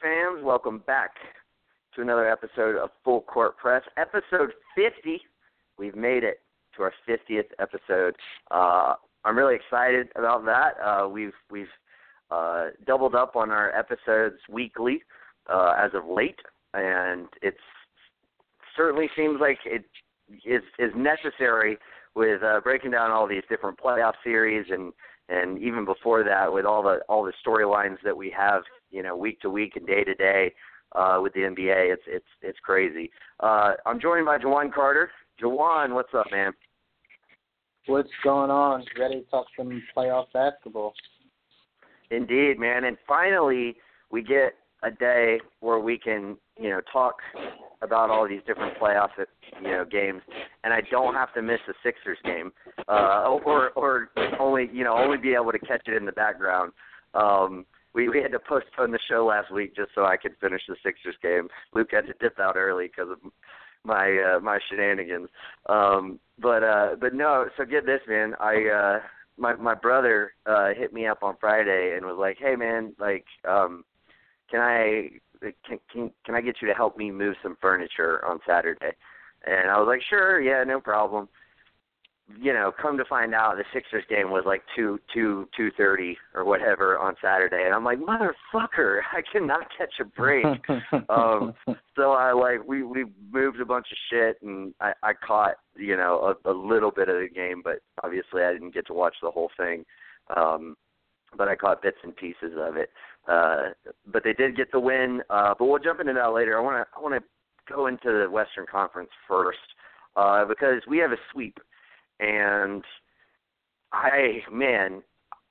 Fans? Welcome back to another episode of Full Court Press, episode 50. We've made it to our 50th episode. Uh, I'm really excited about that. Uh, we've we've uh, doubled up on our episodes weekly uh, as of late, and it certainly seems like it is is necessary with uh, breaking down all these different playoff series and and even before that with all the all the storylines that we have you know week to week and day to day uh, with the NBA. It's it's it's crazy. Uh, I'm joined by Jawan Carter. Jawan, what's up, man? What's going on? Ready to talk some playoff basketball? Indeed, man. And finally, we get a day where we can, you know, talk about all these different playoff, you know, games, and I don't have to miss the Sixers game, uh, or or only, you know, only be able to catch it in the background. Um, we we had to postpone the show last week just so I could finish the Sixers game. Luke had to dip out early because of my uh, my shenanigans. Um, but uh, but no, so get this, man. I uh, my my brother uh, hit me up on Friday and was like, "Hey, man, like, um, can I can can can I get you to help me move some furniture on Saturday?" And I was like, "Sure, yeah, no problem." You know, come to find out the Sixers game was like two two two thirty or whatever on Saturday, and I'm like, motherfucker, I cannot catch a break. um, so I like we we moved a bunch of shit, and I I caught you know a, a little bit of the game, but obviously I didn't get to watch the whole thing. Um, but I caught bits and pieces of it. Uh, but they did get the win. Uh, but we'll jump into that later. I want to I want to go into the Western Conference first uh, because we have a sweep and I man,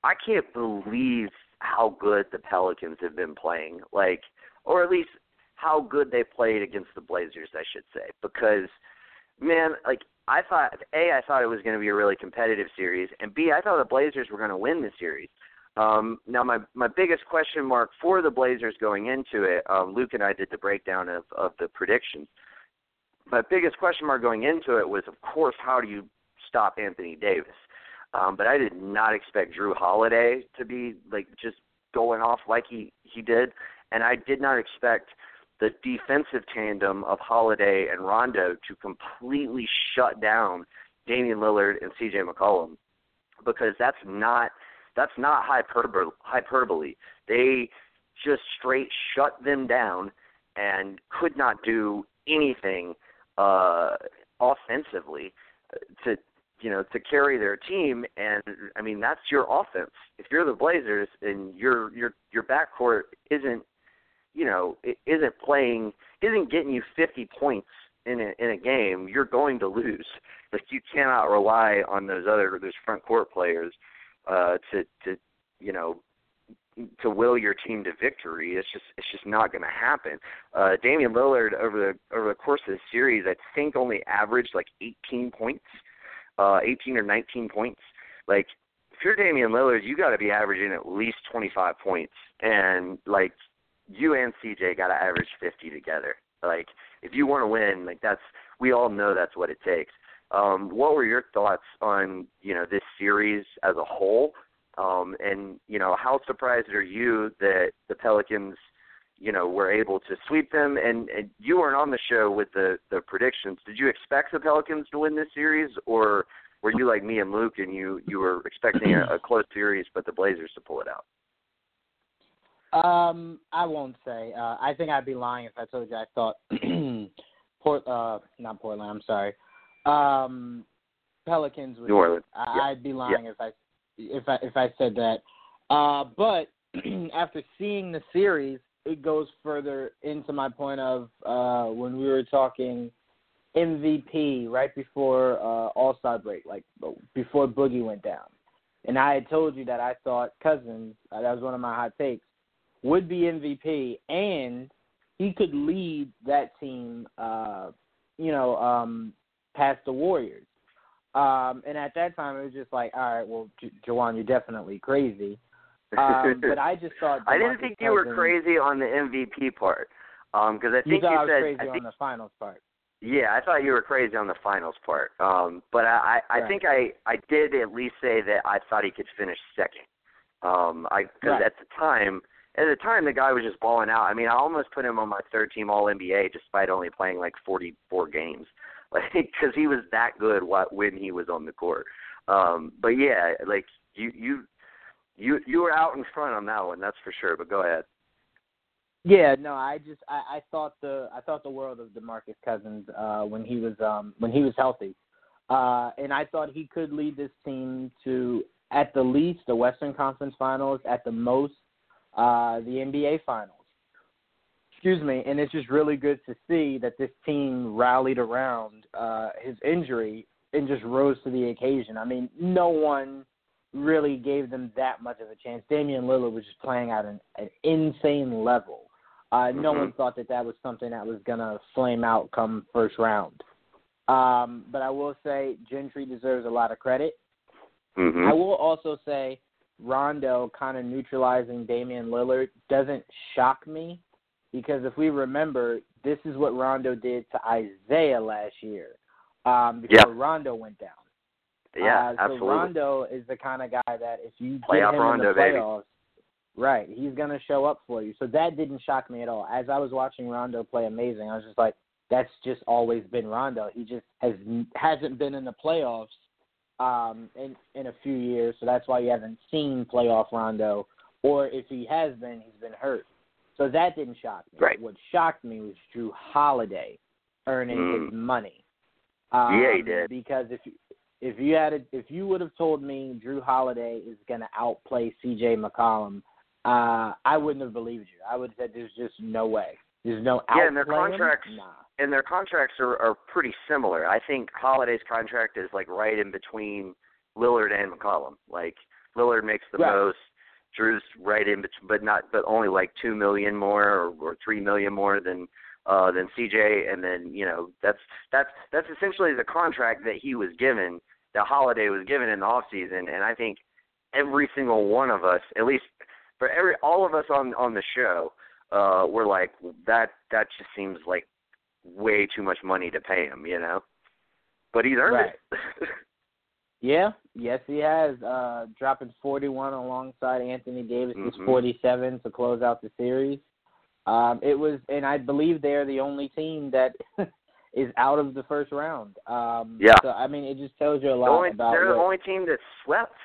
I can't believe how good the Pelicans have been playing. Like, or at least how good they played against the Blazers, I should say. Because, man, like I thought, a, I thought it was going to be a really competitive series, and b, I thought the Blazers were going to win the series. Um, now, my my biggest question mark for the Blazers going into it, um, Luke and I did the breakdown of of the predictions. My biggest question mark going into it was, of course, how do you stop Anthony Davis. Um, but I did not expect Jrue Holiday to be like just going off like he he did, and I did not expect the defensive tandem of Holiday and Rondo to completely shut down Damian Lillard and C.J. McCollum because that's not that's not hyperbole. Hyperbole. They just straight shut them down and could not do anything uh, offensively to you know, to carry their team. And I mean, that's your offense. If you're the Blazers and your your your backcourt isn't, you know, isn't playing, isn't getting you 50 points in a, in a game, you're going to lose. Like you cannot rely on those other those front court players uh, to to you know to will your team to victory. It's just it's just not going to happen. Uh, Damian Lillard over the over the course of the series, I think only averaged like 18 points 18 or 19 points. Like if you're Damian Lillard, you got to be averaging at least 25 points, and like you and CJ got to average 50 together. Like if you want to win, like that's we all know that's what it takes. Um, what were your thoughts on you know this series as a whole? Um, and you know how surprised are you that the Pelicans you know we were able to sweep them and, and you weren't on the show with the the predictions did you expect the pelicans to win this series or were you like me and luke and you you were expecting a, a close series but the blazers to pull it out um i won't say uh i think i'd be lying if i told you i thought port uh not portland i'm sorry um pelicans would New Orleans. I, yeah. i'd be lying yeah. if i if i if i said that uh but after seeing the series it goes further into my point of uh, when we were talking MVP right before uh, All Star break, like before Boogie went down, and I had told you that I thought Cousins, uh, that was one of my hot takes, would be MVP, and he could lead that team, uh, you know, um, past the Warriors. Um, and at that time, it was just like, all right, well, J- Jawan, you're definitely crazy. Um, but I just thought I didn't think you were crazy on the MVP part, because um, I think you, thought you I was said crazy I think, on the finals part. Yeah, I thought you were crazy on the finals part. Um, but I, I, right. I think I, I did at least say that I thought he could finish second. Um, I because right. at the time at the time the guy was just balling out. I mean, I almost put him on my third team All NBA despite only playing like 44 games, like because he was that good when he was on the court. Um, but yeah, like you you you you were out in front on that one, that's for sure. But go ahead. Yeah, no, I just I, I thought the I thought the world of DeMarcus Cousins uh, when he was um, when he was healthy, uh, and I thought he could lead this team to at the least the Western Conference Finals, at the most uh, the NBA Finals. Excuse me, and it's just really good to see that this team rallied around uh, his injury and just rose to the occasion. I mean, no one really gave them that much of a chance. Damian Lillard was just playing at an, an insane level. Uh, mm-hmm. No one thought that that was something that was gonna flame out come first round. Um, but I will say Gentry deserves a lot of credit. Mm-hmm. I will also say Rondo kind of neutralizing Damian Lillard doesn't shock me because if we remember, this is what Rondo did to Isaiah last year um, before yep. Rondo went down. Yeah, uh, absolutely. So Rondo is the kind of guy that if you Playoff get him Rondo, in the playoffs, baby. right, he's gonna show up for you. So that didn't shock me at all. As I was watching Rondo play amazing, I was just like, that's just always been Rondo. He just has hasn't been in the playoffs um, in in a few years, so that's why you haven't seen playoff Rondo. Or if he has been, he's been hurt. So that didn't shock me. Right. What shocked me was Jrue Holiday earning mm. his money. Um, yeah, he did. Because if if you had a, if you would have told me Jrue Holiday is going to outplay C.J. McCollum, uh, I wouldn't have believed you. I would have said there's just no way. There's no outplay. yeah, and their contracts nah. and their contracts are, are pretty similar. I think Holiday's contract is like right in between Lillard and McCollum. Like Lillard makes the right. most, Jrue's right in between, but not but only like two million more or, or three million more than uh than CJ, and then you know that's that's that's essentially the contract that he was given that Holiday was given in the off season, and I think every single one of us, at least for every all of us on on the show, uh, were like that. That just seems like way too much money to pay him, you know. But he's earned right. it. yeah, yes, he has. Uh, dropping 41 alongside Anthony Davis' mm-hmm. 47 to close out the series. Um, it was, and I believe they're the only team that is out of the first round. Um, yeah. So I mean, it just tells you a lot the only, about. They're what, the only team that swept.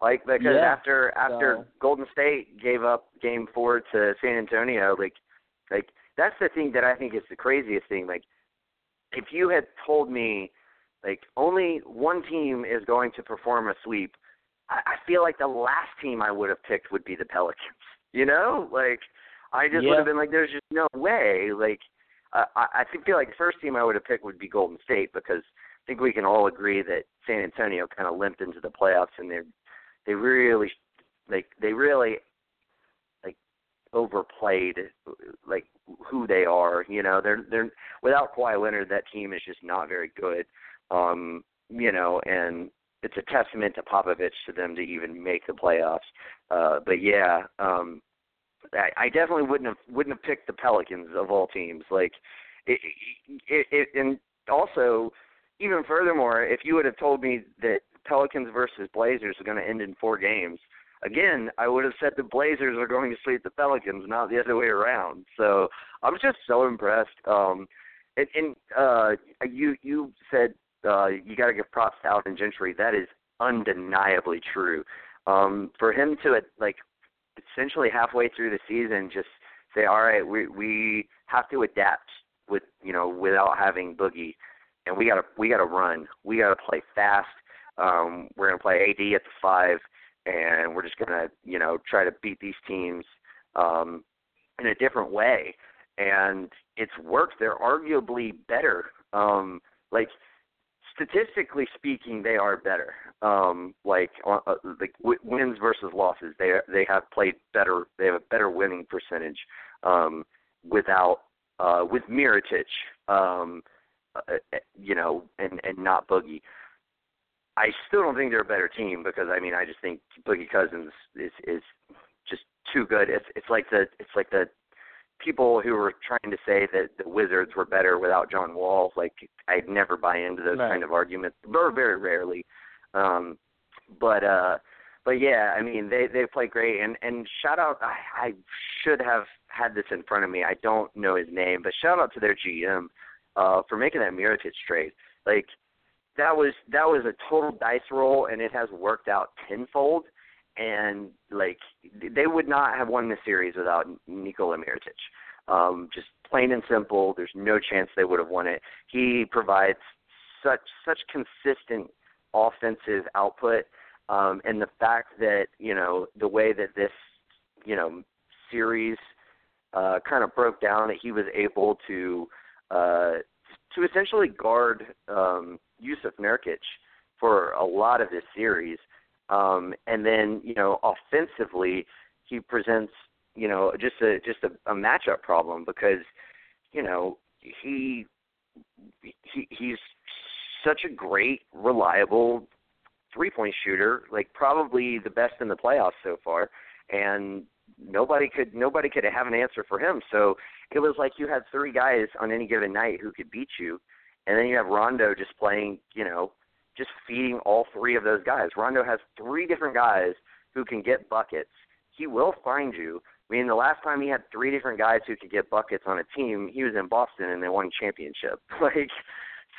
Like because yeah, after after so. Golden State gave up Game Four to San Antonio, like like that's the thing that I think is the craziest thing. Like if you had told me like only one team is going to perform a sweep, I, I feel like the last team I would have picked would be the Pelicans. You know, like I just yeah. would have been like, there's just no way. Like I, I feel like the first team I would have picked would be Golden State because I think we can all agree that San Antonio kind of limped into the playoffs and they they really like they really like overplayed like who they are. You know, they're they're without Kawhi Leonard, that team is just not very good. Um, you know, and it's a testament to Popovich to them to even make the playoffs. Uh, but yeah, um, I, definitely wouldn't have wouldn't have picked the Pelicans of all teams. Like, it, it, it, and also, even furthermore, if you would have told me that Pelicans versus Blazers are going to end in four games, again, I would have said the Blazers are going to sweep the Pelicans, not the other way around. So I'm just so impressed. Um, and, and uh, you you said uh, you got to give props to Alvin Gentry. That is undeniably true. Um, for him to like essentially halfway through the season just say, all right, we we have to adapt with you know without having Boogie, and we got to we got to run, we got to play fast. Um, we're gonna play AD at the five, and we're just gonna you know try to beat these teams um, in a different way, and it's worked. They're arguably better. Um, like statistically speaking, they are better. Um, like uh, uh like w- wins versus losses, they they have played better. They have a better winning percentage um, without uh, with Mirotic, um, uh, uh, you know, and and not Boogie. I still don't think they're a better team because I mean I just think Boogie Cousins is is just too good. It's it's like the it's like the people who were trying to say that the Wizards were better without John Wall, like I'd never buy into those right. kind of arguments, or very rarely. Um, but uh, but yeah, I mean they they play great and and shout out I, I should have had this in front of me. I don't know his name, but shout out to their GM uh for making that Mirotic trade. Like that was that was a total dice roll and it has worked out tenfold and like they would not have won the series without Nikola Mirotic. Um, just plain and simple, there's no chance they would have won it. He provides such such consistent offensive output, um, and the fact that you know the way that this you know series uh, kind of broke down, that he was able to uh, to essentially guard um, Jusuf Nurkic for a lot of this series, um, and then you know offensively he presents you know just a just a, a matchup problem because you know he he he's such a great, reliable three point shooter, like probably the best in the playoffs so far. And nobody could nobody could have an answer for him. So it was like you had three guys on any given night who could beat you, and then you have Rondo just playing, you know, just feeding all three of those guys. Rondo has three different guys who can get buckets. He will find you. I mean, the last time he had three different guys who could get buckets on a team, he was in Boston and they won championship. Like,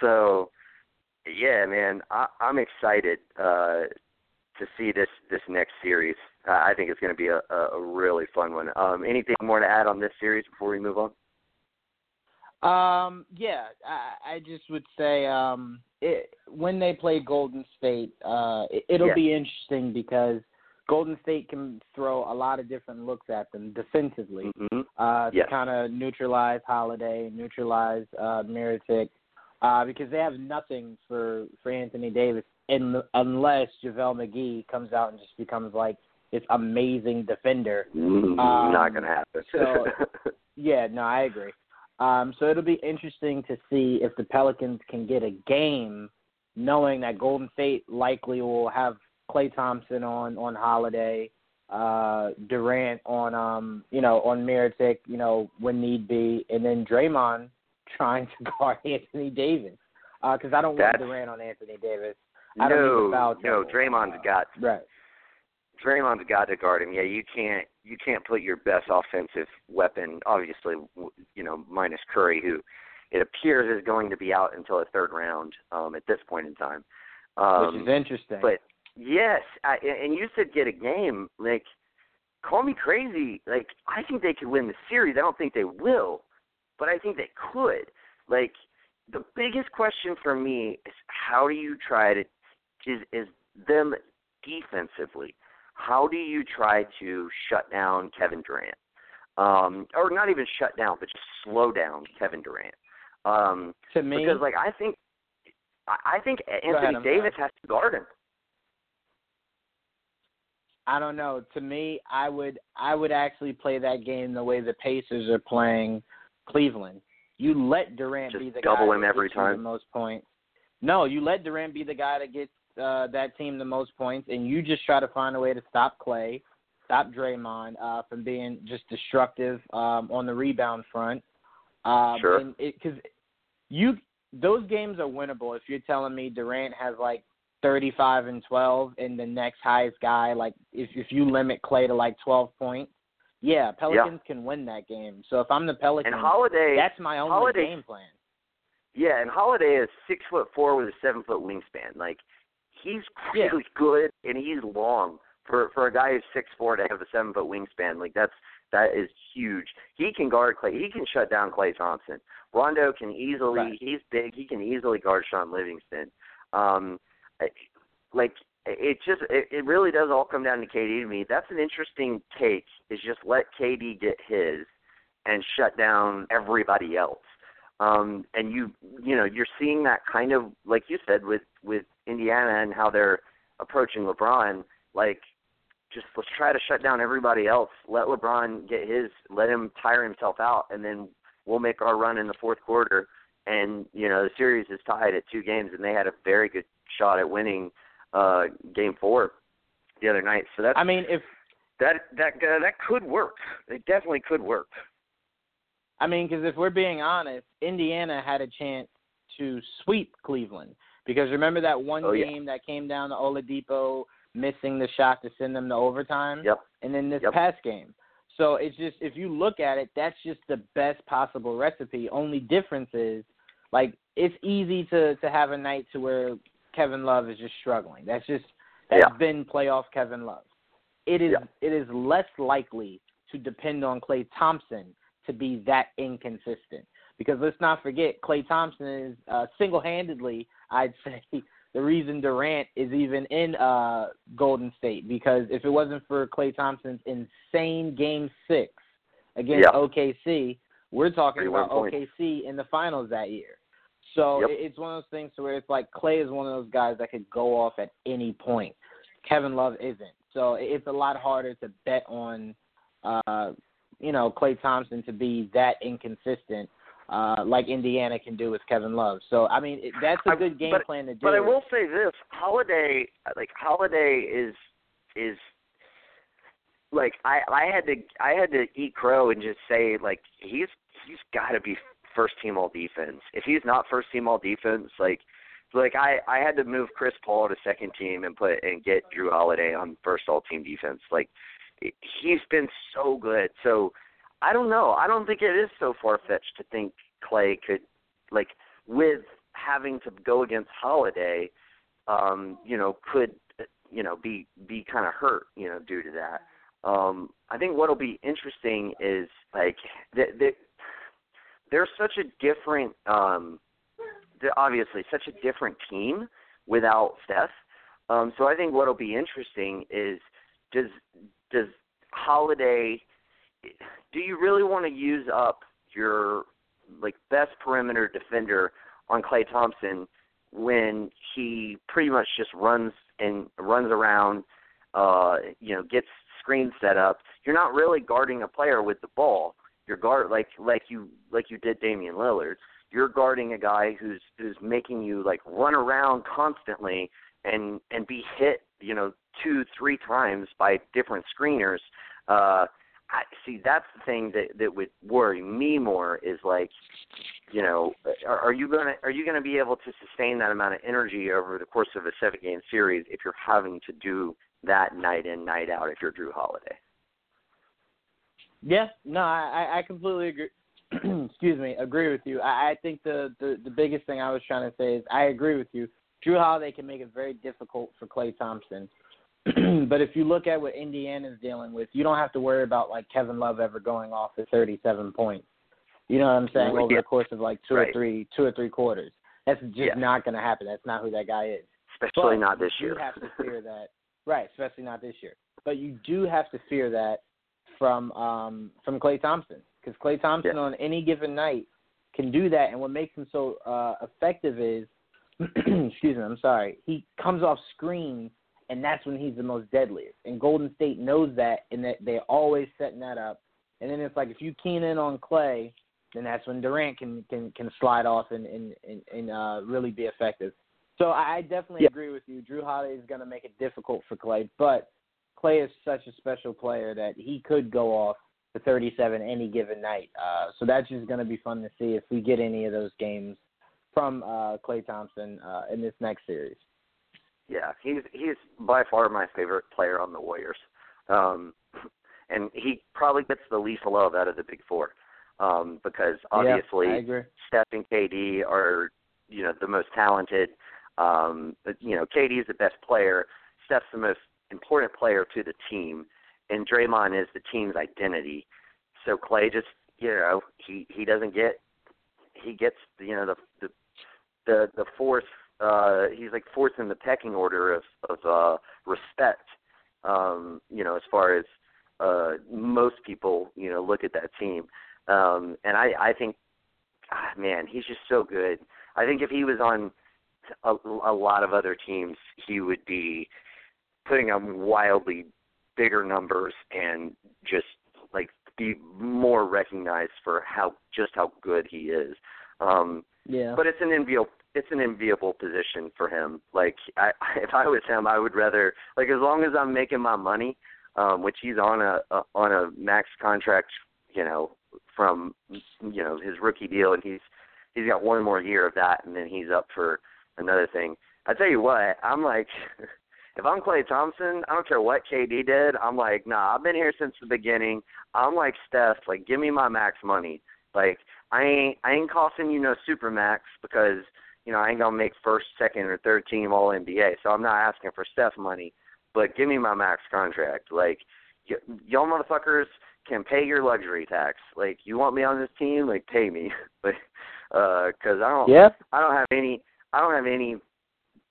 so yeah, man, I, I'm excited uh, to see this this next series. Uh, I think it's going to be a, a really fun one. Um, anything more to add on this series before we move on? Um, yeah, I, I just would say um, it, when they play Golden State, uh, it, it'll Yeah. be interesting because Golden State can throw a lot of different looks at them defensively hmm uh, Yes. to kind of neutralize Holiday, neutralize uh, Mirotic, uh, because they have nothing for for Anthony Davis, in, unless JaVale McGee comes out and just becomes like this amazing defender. Mm, Um, Not going to happen. so- Yeah, no, I agree. Um, so it'll be interesting to see if the Pelicans can get a game, knowing that Golden State likely will have Klay Thompson on on Holiday, uh, Durant on um, you know, on Mirotic, you know, when need be, and then Draymond trying to guard Anthony Davis. Because I don't want That's- Durant on Anthony Davis. I don't need no, foul no. Draymond's Uh, got Right. Draymond's got to guard him. Yeah, you can't you can't put your best offensive weapon, obviously, w- you know, minus Curry, who it appears is going to be out until the third round um, at this point in time. Um, Which is interesting. But yes, I, and you said get a game. Like, call me crazy. Like, I think they could win the series. I don't think they will, but I think they could. Like, the biggest question for me is how do you try to is is them defensively. How do you try to shut down Kevin Durant? Um, or not even shut down, but just slow down Kevin Durant. Um, to me, because like I think I think Anthony ahead, Davis has to guard him. I don't know. To me, I would I would actually play that game the way the Pacers are playing Cleveland. You let Durant Just be the double guy him every you the time? most points. No, you let Durant be the guy that gets uh, that team the most points, and you just try to find a way to stop Klay, stop Draymond uh, from being just destructive um, on the rebound front. Um, Sure. Because you those games are winnable if you're telling me Durant has like 35 and 12, and the next highest guy, like if if you limit Klay to like 12 points, yeah, Pelicans can win that game. So if I'm the Pelicans, And Holiday, that's my only Holiday- game plan. yeah, and Holiday is six foot four with a seven foot wingspan. Like he's Yeah. really good and he's long for for a guy who's six four to have a seven foot wingspan. Like that's that is huge. He can guard Klay. He can shut down Klay Thompson. Rondo can easily. Right. He's big. He can easily guard Shaun Livingston. Um, like it just it, it really does all come down to KD to me. That's an interesting take. Is just let KD get his and shut down everybody else. Um, and you you know you're seeing that kind of like you said with with Indiana and how they're approaching LeBron. Like just let's try to shut down everybody else. Let LeBron get his. Let him tire himself out, and then we'll make our run in the fourth quarter. And you know the series is tied at two games, and they had a very good shot at winning uh, game four the other night. So that's I mean, if that that uh, that could work. It definitely could work. I mean, because if we're being honest, Indiana had a chance to sweep Cleveland. Because remember that one Oh, yeah. game that came down to Oladipo missing the shot to send them to overtime, yep. and then this yep. past game. So it's just if you look at it, that's just the best possible recipe. Only difference is like it's easy to to have a night to where Kevin Love is just struggling. That's just that's yeah. been playoff Kevin Love. It is yeah. it is less likely to depend on Klay Thompson to be that inconsistent. Because let's not forget, Klay Thompson is uh, single-handedly, I'd say, the reason Durant is even in uh, Golden State. Because if it wasn't for Klay Thompson's insane Game Six against yeah. OKC, we're talking about. OKC in the finals that year. So yep. it's one of those things where it's like Klay is one of those guys that could go off at any point. Kevin Love isn't. So it's a lot harder to bet on, uh, you know, Klay Thompson to be that inconsistent, uh, like Indiana can do with Kevin Love. So I mean, it, that's a good game but, plan to do. But I will say this: Holiday, like Holiday, is is like I I had to I had to eat crow and just say like he's he's got to be first team all defense. If he's not first team all defense, like like I I had to move Chris Paul to second team and put and get Jrue Holiday on first all team defense. Like he's been so good. So I don't know. I don't think it is so far fetched to think Klay could like with having to go against Holiday, um, you know, could you know be be kind of hurt, you know, due to that. Um, I think what'll be interesting is like that that they're such a different um they're obviously such a different team without Steph. Um so I think what'll be interesting is does does Holiday do you really want to use up your like best perimeter defender on Klay Thompson when he pretty much just runs and runs around uh you know gets screen set up you're not really guarding a player with the ball you're guard like like you like you did Damian Lillard. You're guarding a guy who's who's making you like run around constantly and and be hit, you know, two three times by different screeners. Uh, I see. That's the thing that that would worry me more is like, you know, are, are you gonna are you gonna be able to sustain that amount of energy over the course of a seven game series if you're having to do that night in night out if you're Jrue Holiday? Yeah, no, I, I completely agree. Excuse me, agree with you. I, I think the, the the biggest thing I was trying to say is I agree with you. Jrue Holiday can make it very difficult for Klay Thompson. but if you look at what Indiana's dealing with, you don't have to worry about like Kevin Love ever going off at 37 points. You know what I'm saying? Over yeah. the course of like two right. or three, two or three quarters. That's just yeah. not going to happen. That's not who that guy is. Especially but not this year. You have to fear that, right? Especially not this year. But you do have to fear that from um, from Klay Thompson because Klay Thompson yeah. on any given night can do that. And what makes him so uh, effective is, excuse me, I'm sorry, he comes off screens, and that's when he's the most deadliest. And Golden State knows that, and that they're always setting that up. And then it's like if you keen in on Klay, then that's when Durant can can can slide off and and and, and uh, really be effective. So I definitely yeah. agree with you. Jrue Holiday is going to make it difficult for Klay, but Klay is such a special player that he could go off for 37 any given night. Uh, so that's just going to be fun to see if we get any of those games from uh, Klay Thompson uh, in this next series. Yeah, he's he's by far my favorite player on the Warriors, um, and he probably gets the least love out of the Big Four um, because obviously yeah, Steph and KD are you know the most talented. Um, but, you know, KD is the best player. Steph's the most important player to the team, and Draymond is the team's identity. So Klay just, you know, he he doesn't get, he gets, you know, the the the, the fourth. Uh, he's like fourth in the pecking order of of uh, respect. Um, you know, as far as uh, most people, you know, look at that team. Um, and I I think, ah, man, he's just so good. I think if he was on a, a lot of other teams, he would be putting up wildly bigger numbers and just like be more recognized for how just how good he is. Um yeah. But it's an enviable it's an enviable position for him. Like I if I was him I would rather like as long as I'm making my money, um, which he's on a, a on a max contract, you know, from you know, his rookie deal and he's he's got one more year of that and then he's up for another thing. I tell you what, I'm like if I'm Klay Thompson, I don't care what KD did. I'm like, nah, I've been here since the beginning. I'm like Steph, like give me my max money. Like I ain't I ain't costing you no super max because you know I ain't gonna make first, second, or third team All NBA. So I'm not asking for Steph money, but give me my max contract. Like y- y'all motherfuckers can pay your luxury tax. Like you want me on this team, like pay me. Like uh, cause I don't Yeah. I don't have any I don't have any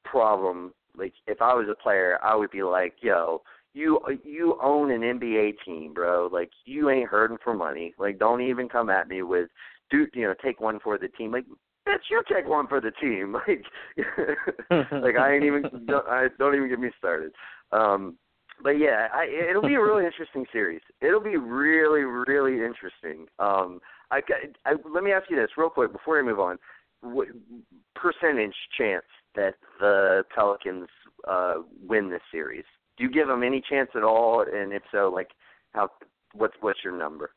problem. Like if I was a player, I would be like, yo, you you own an NBA team, bro. Like you ain't hurting for money. Like don't even come at me with, do you know, take one for the team. Like bitch, you take one for the team. Like like I ain't even don't, I don't even get me started. Um, but yeah, I, it'll be a really interesting series. It'll be really really interesting. Um, I, I let me ask you this real quick before we move on. What percentage chance that the Pelicans uh, win this series? Do you give them any chance at all? And if so, like how? What's what's your number?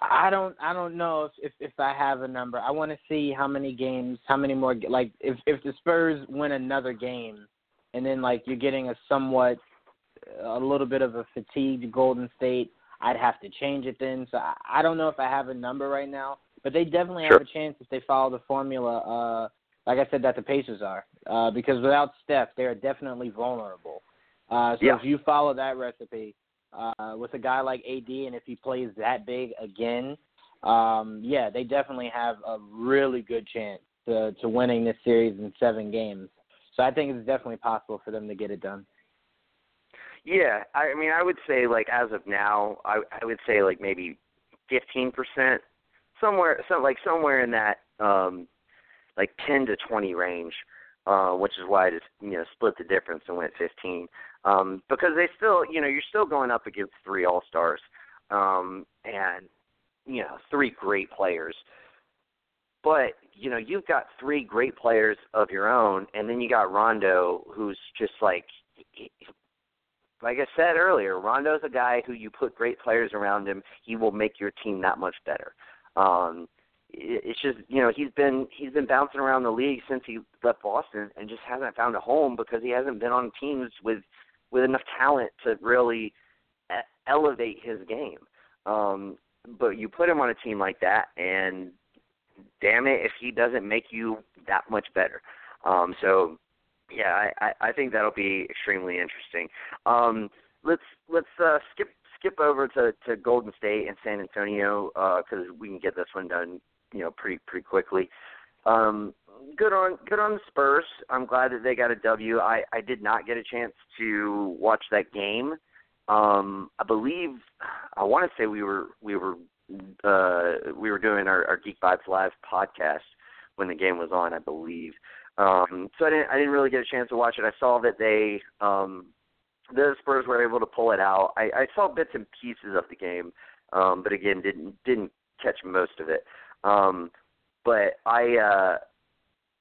I don't I don't know if if, if I have a number. I want to see how many games, how many more like if if the Spurs win another game and then like you're getting a somewhat a little bit of a fatigued Golden State, I'd have to change it then. So I, I don't know if I have a number right now, but they definitely Sure. have a chance if they follow the formula uh like I said that the Pacers are. Uh because without Steph, they're definitely vulnerable. Uh so Yeah. if you follow that recipe, uh, with a guy like AD, and if he plays that big again, um, yeah, they definitely have a really good chance to to winning this series in seven games. So I think it's definitely possible for them to get it done. Yeah, I, mean, I would say like as of now, I I would say like maybe fifteen percent, somewhere, some like somewhere in that um, like ten to twenty range, uh, which is why I just you know split the difference and went fifteen, um, because they still you know you're still going up against three all stars, um, and you know three great players. But you know you've got three great players of your own, and then you got Rondo, who's just like like I said earlier, Rondo's a guy who you put great players around him, he will make your team that much better. Um it's just you know he's been he's been bouncing around the league since he left Boston and just hasn't found a home because he hasn't been on teams with with enough talent to really elevate his game. Um but you put him on a team like that and damn it if he doesn't make you that much better. Um so yeah, I, I think that'll be extremely interesting. Um, let's let's uh, skip skip over to, to Golden State and San Antonio because we can get this one done, you know, pretty pretty quickly. Um, good on good on the Spurs. I'm glad that they got a W. I I did not get a chance to watch that game. Um, I believe I want to say we were we were uh, we were doing our, our Geek Vibes Live podcast when the game was on. I believe. Um, so I didn't I didn't really get a chance to watch it. I saw that they um, the Spurs were able to pull it out. I, I saw bits and pieces of the game, um, but again didn't didn't catch most of it. Um, but I, uh,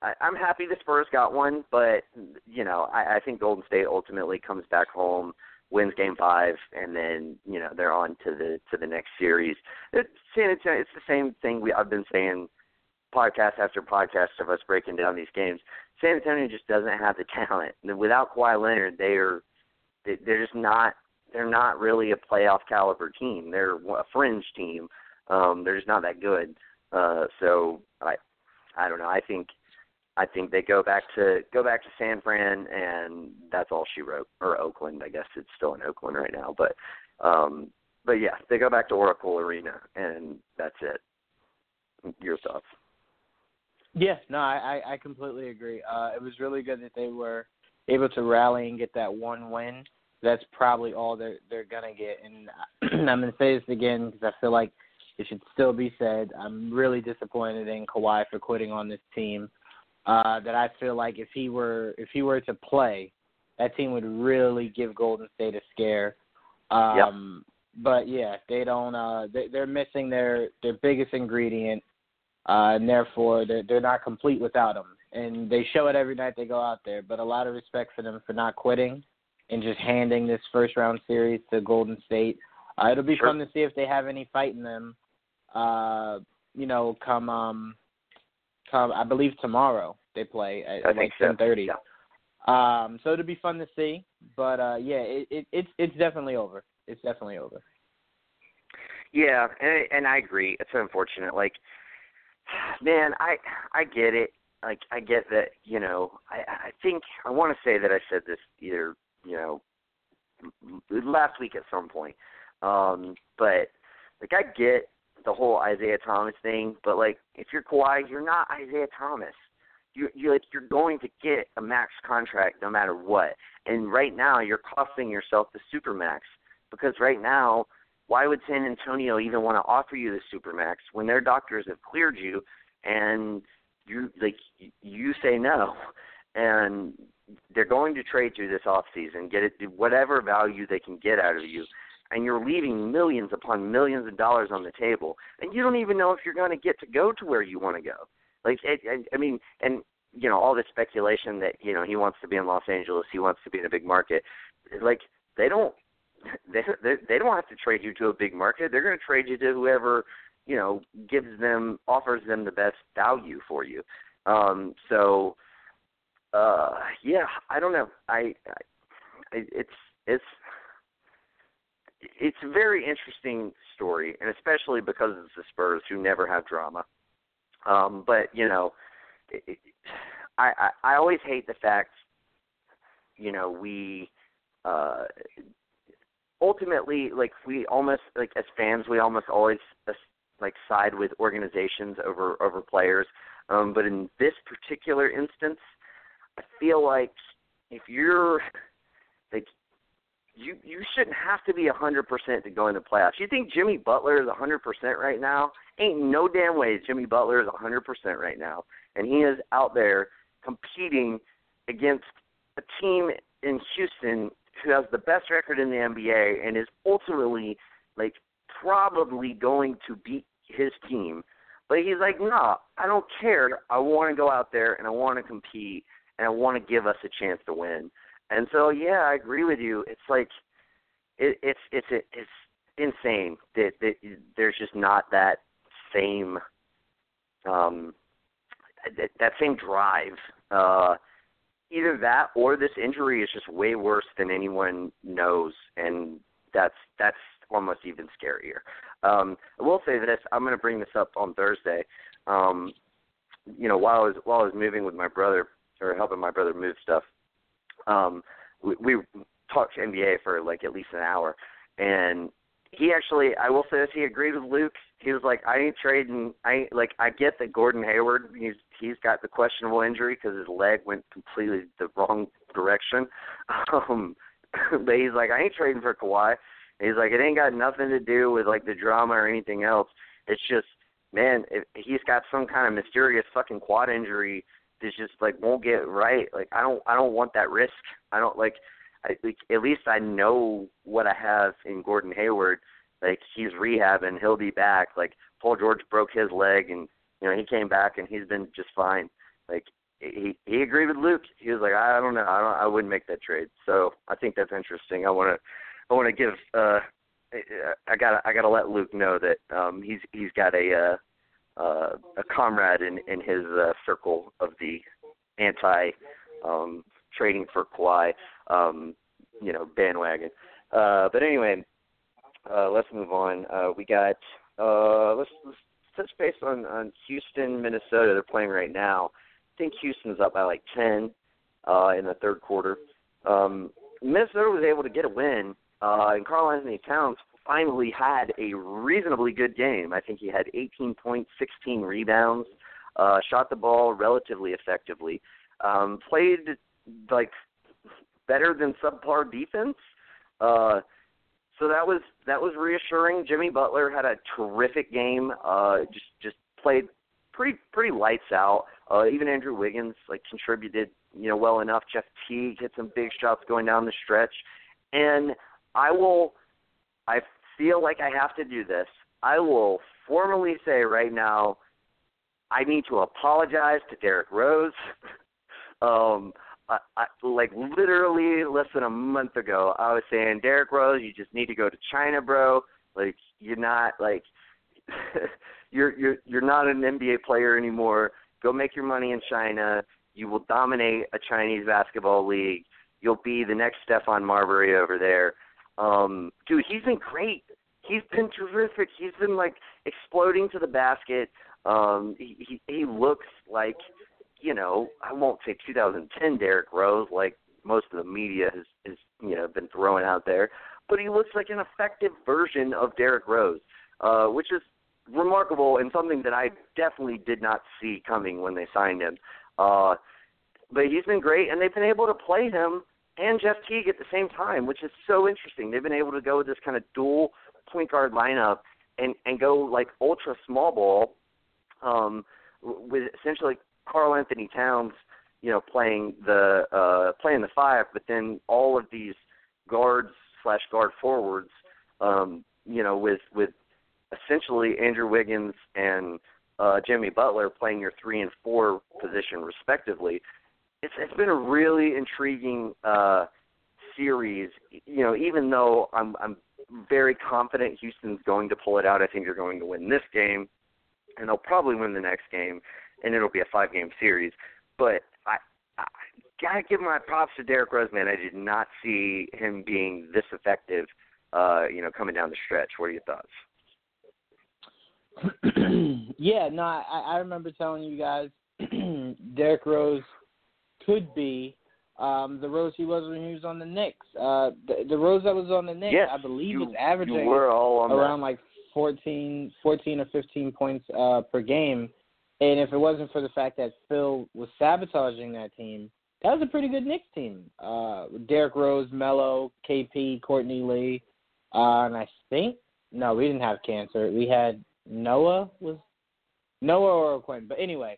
I I'm happy the Spurs got one, but you know I, I think Golden State ultimately comes back home, wins Game Five, and then you know they're on to the to the next series. It's. It's the same thing we I've been saying podcast after podcast of us breaking down these games. San Antonio just doesn't have the talent. Without Kawhi Leonard, they are they- they're just not they're not really a playoff caliber team. They're a fringe team. Um, they're just not that good. Uh, so I I don't know. I think I think they go back to go back to San Fran, and that's all she wrote. Or Oakland, I guess it's still in Oakland right now. But um, but yeah, they go back to Oracle Arena, and that's it. Your thoughts? Yeah, no, I I completely agree. Uh, it was really good that they were able to rally and get that one win. That's probably all they're they're gonna get, and I'm gonna say this again because I feel like it should still be said. I'm really disappointed in Kawhi for quitting on this team. Uh, that I feel like if he were if he were to play, that team would really give Golden State a scare. Um, But yeah, they don't. Uh, they, they're missing their their biggest ingredient, uh, and therefore they're they're not complete without him. And they show it every night they go out there. But a lot of respect for them for not quitting and just handing this first round series to Golden State. Uh, it'll be Sure. fun to see if they have any fight in them. Uh, you know, come um, come I believe tomorrow they play at I like so. ten thirty. Yeah. Um, so it'll be fun to see. But uh, yeah, it, it, it's it's definitely over. It's definitely over. Yeah, and and I agree. It's unfortunate. Like, man, I I get it. Like, I get that. You know, I I think I want to say that I said this either you know last week at some point. Um, but like, I get the whole Isaiah Thomas thing, but like, if you're Kawhi, you're not Isaiah Thomas. You you like you're going to get a max contract no matter what. And right now you're costing yourself the super max because right now why would San Antonio even want to offer you the super max when their doctors have cleared you and you like you say no? And they're going to trade you this off season, get it whatever value they can get out of you and you're leaving millions upon millions of dollars on the table and you don't even know if you're going to get to go to where you want to go like, it, I mean, and you know, all this speculation that you know he wants to be in Los Angeles, he wants to be in a big market. Like, they don't, they they, they don't have to trade you to a big market. They're going to trade you to whoever you know gives them offers them the best value for you. Um, so, uh, yeah, I don't know. I, I it's it's it's a very interesting story, and especially because it's the Spurs who never have drama. Um, but you know, it, I, I I always hate the fact, you know, we uh ultimately like we almost like as fans we almost always uh, like side with organizations over over players. Um, but in this particular instance, I feel like if you're like you you shouldn't have to be a hundred percent to go in the playoffs. You think Jimmy Butler is a hundred percent right now? Ain't no damn way Jimmy Butler is a hundred percent right now, and he is out there competing against a team in Houston who has the best record in the NBA and is ultimately like probably going to beat his team. But he's like, no, nah, I don't care. I want to go out there and I want to compete and I want to give us a chance to win. And so, yeah, I agree with you. It's like it, it's it's it's insane that, that there's just not that same um that, that same drive. Uh, either that or this injury is just way worse than anyone knows, and that's that's almost even scarier. Um, I will say this: I'm going to bring this up on Thursday. Um, you know, while I was while I was moving with my brother or helping my brother move stuff, um, we, we talked to NBA for like at least an hour, and he actually, I will say this, he agreed with Luke. He was like, I ain't trading. I like, I get that Gordon Hayward, he's he's got the questionable injury because his leg went completely the wrong direction. Um, but he's like, I ain't trading for Kawhi. he's like, it ain't got nothing to do with like the drama or anything else. It's just, man, if he's got some kind of mysterious fucking quad injury this just like won't get right. Like I don't I don't want that risk. I don't like I like at least I know what I have in Gordon Hayward. Like he's rehabbing, he'll be back. Like Paul George broke his leg and you know, he came back and he's been just fine. Like he he agreed with Luke. He was like, I don't know, I don't I wouldn't make that trade. So I think that's interesting. I wanna I wanna give uh I gotta I gotta let Luke know that um he's he's got a uh uh, a comrade in in his uh, circle of the anti um, trading for Kawhi, um, you know, bandwagon. Uh, but anyway, uh, let's move on. Uh, we got uh, let's, let's touch base on on Houston, Minnesota. They're playing right now. I think Houston's up by like ten uh, in the third quarter. Um, Minnesota was able to get a win, uh, and Karl-Anthony Towns finally had a reasonably good game. I think he had 18 points, 16 rebounds, uh, shot the ball relatively effectively, um, played like better than subpar defense. Uh, so that was that was reassuring. Jimmy Butler had a terrific game. Uh, just just played pretty pretty lights out. Uh, even Andrew Wiggins like contributed you know well enough. Jeff Teague hit some big shots going down the stretch, and I will I feel like I have to do this, I will formally say right now, I need to apologize to Derrick Rose. um, I, I, like literally less than a month ago, I was saying, Derrick Rose, you just need to go to China, bro. Like you're not like you're you're you're not an NBA player anymore. Go make your money in China. You will dominate a Chinese basketball league. You'll be the next Stephon Marbury over there. Um, dude, he's been great. He's been terrific. He's been like exploding to the basket. Um, he, he he looks like, you know, I won't say 2010 Derrick Rose, like most of the media has, has you know been throwing out there, but he looks like an effective version of Derrick Rose, uh, which is remarkable and something that I definitely did not see coming when they signed him. Uh, but he's been great, and they've been able to play him and Jeff Teague at the same time, which is so interesting. They've been able to go with this kind of dual point guard lineup and and go like ultra small ball, um, with essentially Karl-Anthony Towns, you know, playing the uh, playing the five, but then all of these guards slash guard forwards, um, you know, with with essentially Andrew Wiggins and uh, Jimmy Butler playing your three and four position respectively. It's it's been a really intriguing uh, series. You know, even though I'm I'm very confident Houston's going to pull it out. I think they're going to win this game, and they'll probably win the next game, and it'll be a five game series. But I, I gotta give my props to Derrick Rose, man. I did not see him being this effective. Uh, you know, coming down the stretch. What are your thoughts? yeah, no, I, I remember telling you guys Derrick Rose could be um, the Rose he was when he was on the Knicks. Uh, the, the Rose that was on the Knicks, yes, I believe, you, was averaging were all on around that. like 14, 14 or 15 points uh, per game. And if it wasn't for the fact that Phil was sabotaging that team, that was a pretty good Knicks team. Uh, Derrick Rose, Melo, KP, Courtney Lee, uh, and I think no, we didn't have Kanter. We had Noah was Noah or Quinn. But anyway,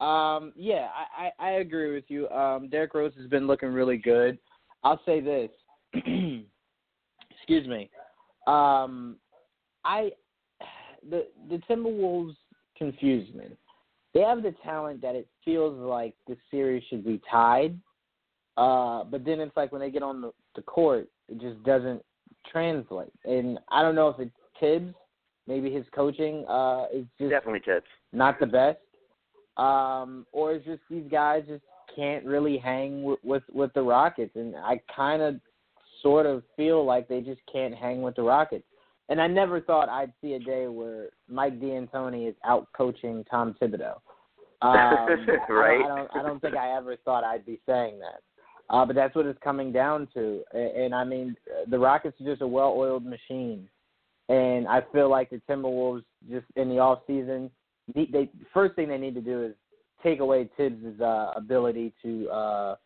um, yeah, I, I, I agree with you. Um, Derrick Rose has been looking really good. I'll say this. Excuse me. Um, I the the Timberwolves confuse me. They have the talent that it feels like the series should be tied, uh, but then it's like when they get on the, the court, it just doesn't translate. And I don't know if it's Tibbs, maybe his coaching uh, is just Definitely Tibbs. not the best, um, or it's just these guys just can't really hang with with, with the Rockets, and I kind of sort of feel like they just can't hang with the Rockets. And I never thought I'd see a day where Mike D'Antoni is out coaching Tom Thibodeau. Um, right. I, I don't. I don't think I ever thought I'd be saying that. Uh, but that's what it's coming down to. And, and I mean, the Rockets are just a well-oiled machine, and I feel like the Timberwolves just in the off season, they, they first thing they need to do is take away Tibbs' uh, ability to uh,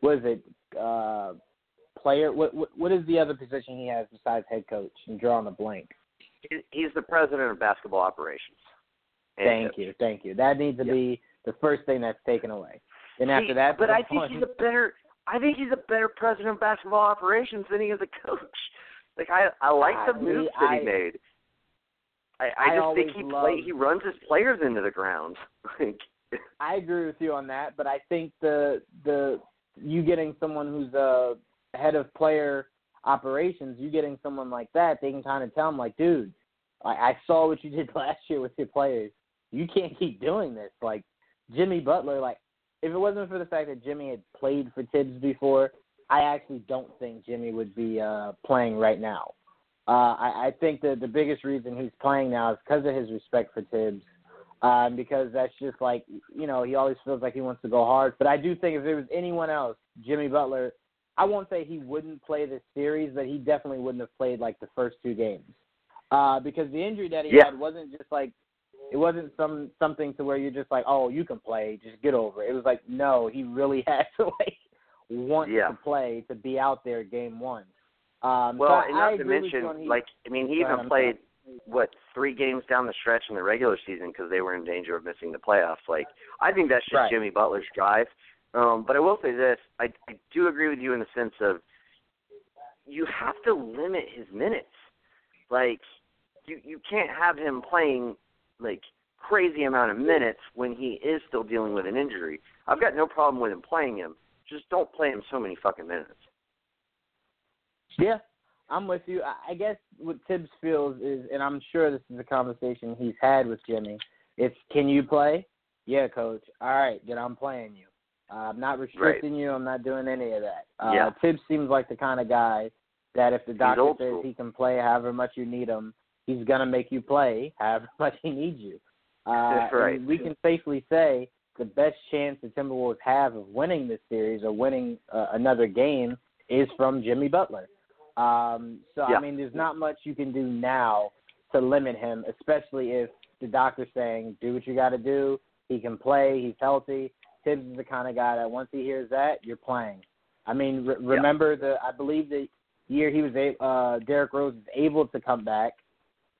what is it? Uh, player. What, what what is the other position he has besides head coach? And drawing a blank. He's the president of basketball operations. Thank you, thank you. That needs to Yep. be the first thing that's taken away. Then after that, but I think fun- he's a better. I think he's a better president of basketball operations than he is a coach. Like I, I like the I- moves that I- he made. I, I, I just think he loved- play, he runs his players into the ground. Like, I agree with you on that, but I think the the you getting someone who's a head of player operations, you getting someone like that, they can kind of tell him like, dude, I, I saw what you did last year with your players. You can't keep doing this. Like Jimmy Butler, like if it wasn't for the fact that Jimmy had played for Tibbs before, I actually don't think Jimmy would be uh playing right now. Uh, I, I think that the biggest reason he's playing now is because of his respect for Tibbs um, because that's just like you know he always feels like he wants to go hard. But I do think if there was anyone else, Jimmy Butler, I won't say he wouldn't play this series, but he definitely wouldn't have played like the first two games uh, because the injury that he Yeah. had wasn't just like it wasn't some something to where you're just like oh you can play just get over it. It was like no he really had to like want Yeah. to play to be out there game one. Um, well, so and I not to with you mention, like I mean, he even played what three games down the stretch in the regular season because they were in danger of missing the playoffs. Like I think that's just Right. Jimmy Butler's drive. Um, but I will say this: I, I do agree with you in the sense of you have to limit his minutes. Like you you can't have him playing like crazy amount of minutes when he is still dealing with an injury. I've got no problem with him playing him. Just don't play him so many fucking minutes. Yeah, I'm with you. I guess what Tibbs feels is, and I'm sure this is a conversation he's had with Jimmy. It's can you play? Yeah, coach. All right, then I'm playing you. Uh, I'm not restricting right. you. I'm not doing any of that. Uh, yeah. Tibbs seems like the kind of guy that if the doctor says he can play however much you need him, he's gonna make you play however much he needs you. Uh, That's right. we can safely say the best chance the Timberwolves have of winning this series or winning uh, another game is from Jimmy Butler. Um, so Yeah. I mean, there's not much you can do now to limit him, especially if the doctor's saying do what you got to do. He can play. He's healthy. Tibbs is the kind of guy that once he hears that, you're playing. I mean, re- remember the I believe the year he was a uh, Derrick Rose was able to come back.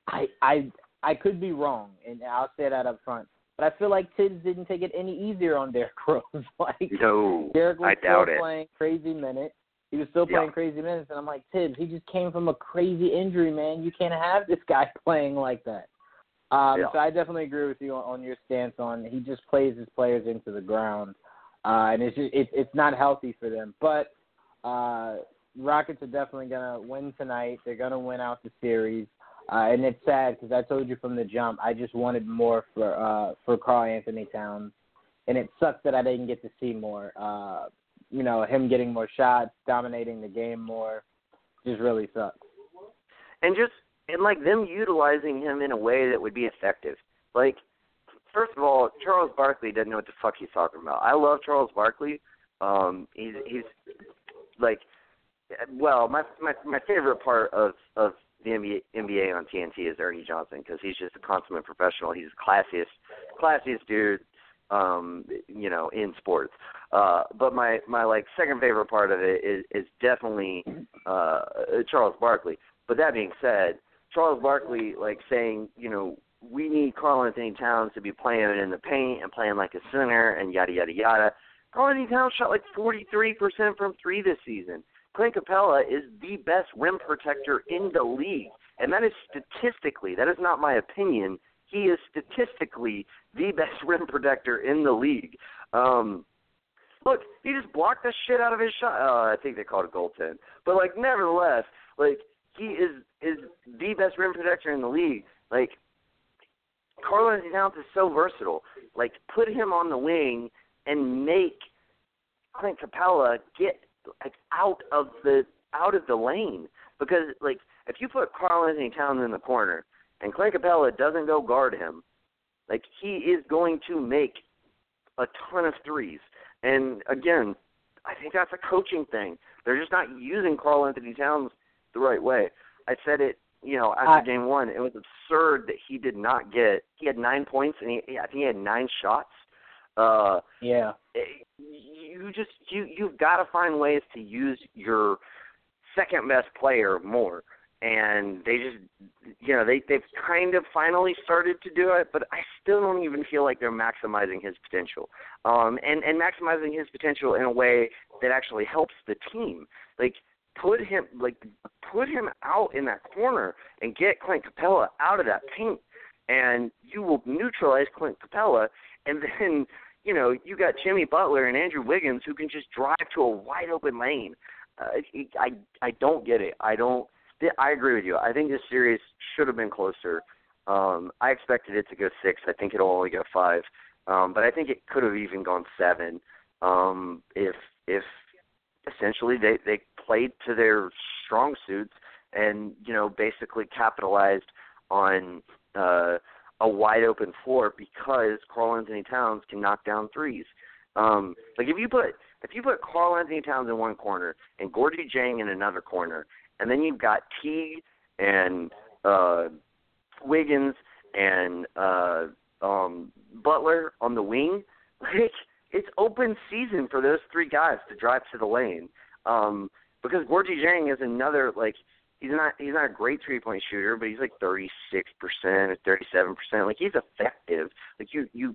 I I I could be wrong, and I'll say that up front. But I feel like Tibbs didn't take it any easier on Derrick Rose. like No, Derrick was I doubt still it. playing crazy minutes. He was still Yeah. playing crazy minutes, and I'm like, Tibbs, he just came from a crazy injury, man. You can't have this guy playing like that. Um, Yeah. So I definitely agree with you on, on your stance on he just plays his players into the ground, uh, and it's just, it's it's not healthy for them. But uh, Rockets are definitely gonna win tonight. They're gonna win out the series. Uh, and it's sad because I told you from the jump I just wanted more for uh, for Karl-Anthony Towns, and it sucks that I didn't get to see more. Uh, you know, him getting more shots, dominating the game more, just really sucks. and just and like them utilizing him in a way that would be effective. Like, first of all, Charles Barkley doesn't know what the fuck he's talking about. I love Charles Barkley. Um, he's he's like, well, my my my favorite part of of the NBA, NBA on TNT is Ernie Johnson because he's just a consummate professional. He's the classiest classiest dude, um, you know, in sports. Uh, but my my like second favorite part of it is is definitely uh, Charles Barkley. But that being said, Charles Barkley like saying, you know, we need Karl-Anthony Towns to be playing in the paint and playing like a center and yada yada yada. Karl-Anthony Towns shot like 43% from three this season. Clint Capela is the best rim protector in the league, and that is statistically. That is not my opinion. He is statistically the best rim protector in the league. Um, look, he just blocked the shit out of his shot. Uh, I think they called it goaltend, but like nevertheless, like he is is the best rim protector in the league. Like Karl-Anthony Towns is so versatile. Like put him on the wing and make Clint Capela get like out of the out of the lane because like if you put Karl-Anthony Towns in the corner and Clint Capela doesn't go guard him, like he is going to make a ton of threes. And again, I think that's a coaching thing. They're just not using Karl-Anthony Towns the right way. I said it, you know, after I- game one, it was absurd that he did not get. He had nine points, and he, I think he had nine shots. Uh, Yeah. you just you you've got to find ways to use your second best player more and they just you know they they've kind of finally started to do it but i still don't even feel like they're maximizing his potential um and and maximizing his potential in a way that actually helps the team like put him like put him out in that corner and get clint capela out of that paint and you will neutralize clint capela and then you know, you got Jimmy Butler and Andrew Wiggins who can just drive to a wide open lane. Uh, I I don't get it. I don't. I agree with you. I think this series should have been closer. Um, I expected it to go six. I think it'll only go five. Um, but I think it could have even gone seven. Um, if if essentially they they played to their strong suits and you know basically capitalized on uh a wide open floor because Karl-Anthony Towns can knock down threes. Um, like if you put if you put Karl-Anthony Towns in one corner and Gorgui Dieng in another corner, and then you've got Teague and uh, Wiggins and uh, um, Butler on the wing, like it's open season for those three guys to drive to the lane. Um, because Gorgui Dieng is another like he's not he's not a great three point shooter, but he's like thirty six percent or thirty seven percent. Like he's effective. Like you you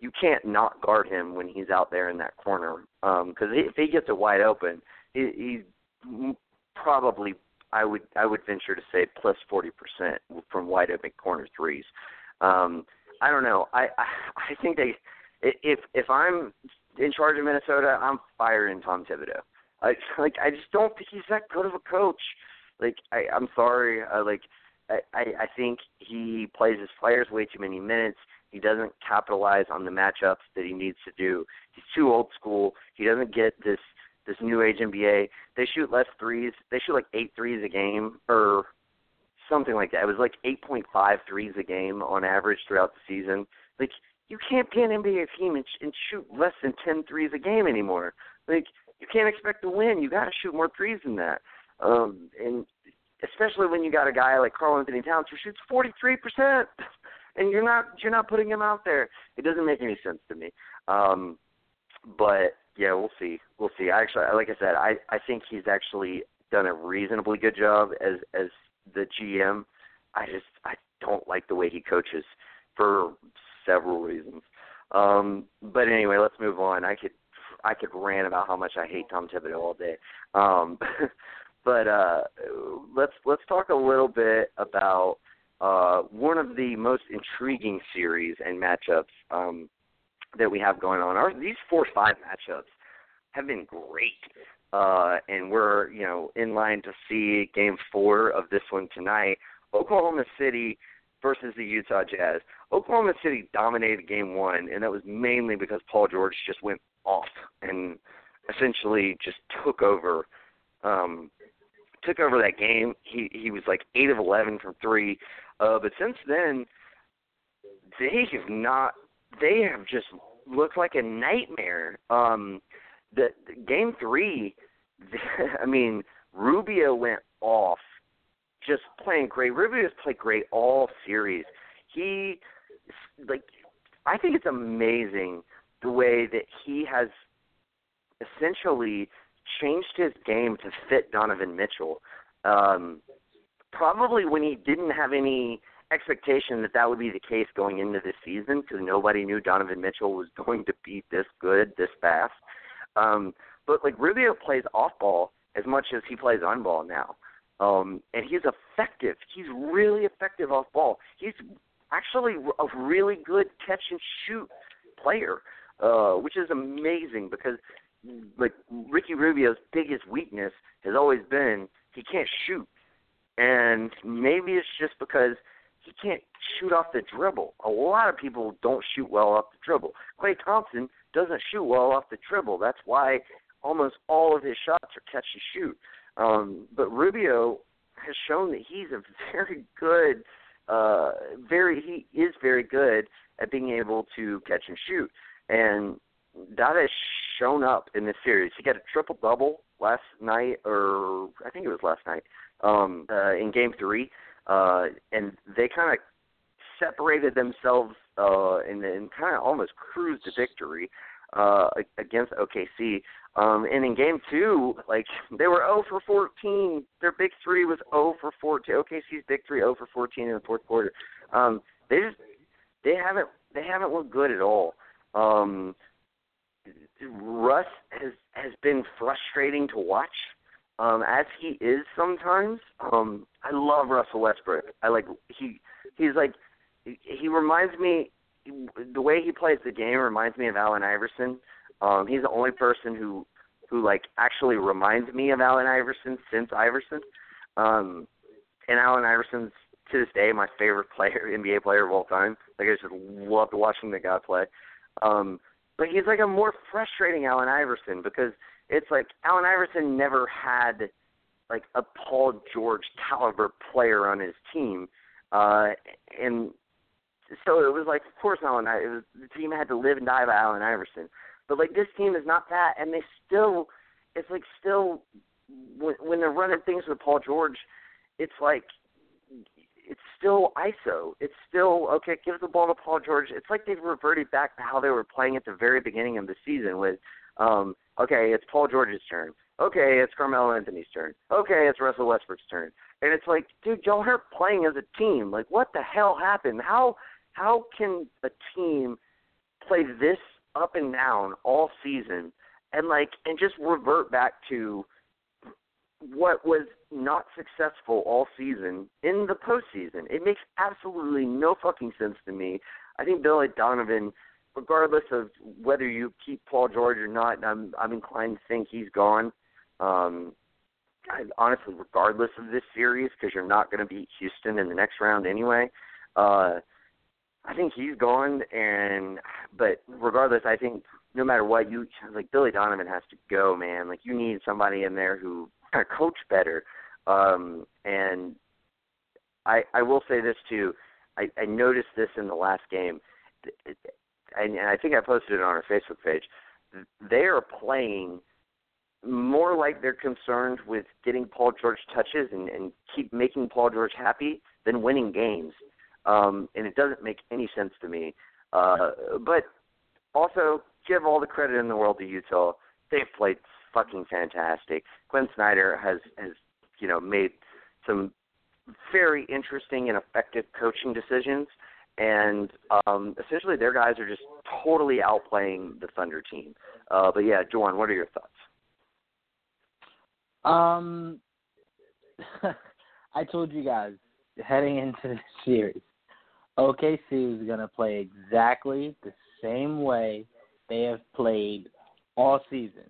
you can't not guard him when he's out there in that corner. Um, because if he gets it wide open, he, he's probably I would I would venture to say plus forty percent from wide open corner threes. Um, I don't know. I I, I think they if if I'm in charge of Minnesota, I'm firing Tom Thibodeau. I like I just don't think he's that good of a coach like I I'm sorry, uh, like I, I think he plays his players way too many minutes. He doesn't capitalize on the matchups that he needs to do. He's too old school. He doesn't get this this new age NBA. They shoot less threes. They shoot like eight threes a game or something like that. It was like eight point five threes a game on average throughout the season. Like you can't be an NBA team and, and shoot less than ten threes a game anymore. Like you can't expect to win. You got to shoot more threes than that. Um, and especially when you got a guy like Karl-Anthony Towns who shoots 43%, and you're not you're not putting him out there. It doesn't make any sense to me. Um, but yeah, we'll see. We'll see. I actually, like I said, I I think he's actually done a reasonably good job as as the GM. I just I don't like the way he coaches for several reasons. Um, but anyway, let's move on. I could I could rant about how much I hate Tom Thibodeau all day. Um, but uh, let's let's talk a little bit about uh, one of the most intriguing series and matchups um, that we have going on. Our, these four five matchups have been great, uh, and we're you know in line to see Game Four of this one tonight. Oklahoma City versus the Utah Jazz. Oklahoma City dominated Game One, and that was mainly because Paul George just went off and essentially just took over. Um, took over that game. He he was like eight of eleven from three, uh, but since then they have not. They have just looked like a nightmare. Um, the, the game three, the, I mean Rubio went off, just playing great. Rubio Rubio's played great all series. He like I think it's amazing the way that he has essentially changed his game to fit Donovan Mitchell. Um, probably when he didn't have any expectation that that would be the case going into this season because nobody knew Donovan Mitchell was going to be this good this fast. Um, but like Rubio plays off ball as much as he plays on ball now. Um, and he's effective. He's really effective off ball. He's actually a really good catch and shoot player, uh, which is amazing because like Ricky Rubio's biggest weakness has always been he can't shoot, and maybe it's just because he can't shoot off the dribble. A lot of people don't shoot well off the dribble. Klay Thompson doesn't shoot well off the dribble. That's why almost all of his shots are catch and shoot. Um, but Rubio has shown that he's a very good, uh, very he is very good at being able to catch and shoot. And that has shown up in this series. He got a triple double last night, or I think it was last night, um, uh, in Game Three, uh, and they kind of separated themselves uh, and, and kind of almost cruised to victory uh, against OKC. Um, and in Game Two, like they were 0 for 14. Their big three was 0 for 14. OKC's big three 0 for 14 in the fourth quarter. Um, they just they haven't they haven't looked good at all. Um, Russ has has been frustrating to watch, um, as he is sometimes. Um, I love Russell Westbrook. I like he he's like he reminds me the way he plays the game reminds me of Allen Iverson. Um, he's the only person who who like actually reminds me of Allen Iverson since Iverson. Um, and Allen Iverson's to this day my favorite player, NBA player of all time. Like I just loved watching the guy play. Um, but he's like a more frustrating Allen Iverson because it's like Allen Iverson never had like a Paul George caliber player on his team, uh, and so it was like, of course, Allen. It the team had to live and die by Allen Iverson, but like this team is not that, and they still, it's like still when, when they're running things with Paul George, it's like it's still ISO. It's still okay. Give the ball to Paul George. It's like they've reverted back to how they were playing at the very beginning of the season. With um, okay, it's Paul George's turn. Okay, it's Carmelo Anthony's turn. Okay, it's Russell Westbrook's turn. And it's like, dude, y'all are playing as a team. Like, what the hell happened? How how can a team play this up and down all season and like and just revert back to what was not successful all season in the postseason. It makes absolutely no fucking sense to me. I think Billy Donovan, regardless of whether you keep Paul George or not, I'm I'm inclined to think he's gone. Um, I, honestly, regardless of this series, because you're not going to beat Houston in the next round anyway. Uh, I think he's gone, and but regardless, I think no matter what, you like Billy Donovan has to go, man. Like you need somebody in there who of coach better. Um, and I I will say this too. I, I noticed this in the last game, and, and I think I posted it on our Facebook page. They are playing more like they're concerned with getting Paul George touches and, and keep making Paul George happy than winning games. Um, and it doesn't make any sense to me. Uh, but also, give all the credit in the world to Utah. They've played fucking fantastic. Quin Snyder has has you know made some very interesting and effective coaching decisions, and um, essentially their guys are just totally outplaying the Thunder team. Uh, but yeah, Joan, what are your thoughts? Um, I told you guys heading into the series, OKC was going to play exactly the same way they have played all season.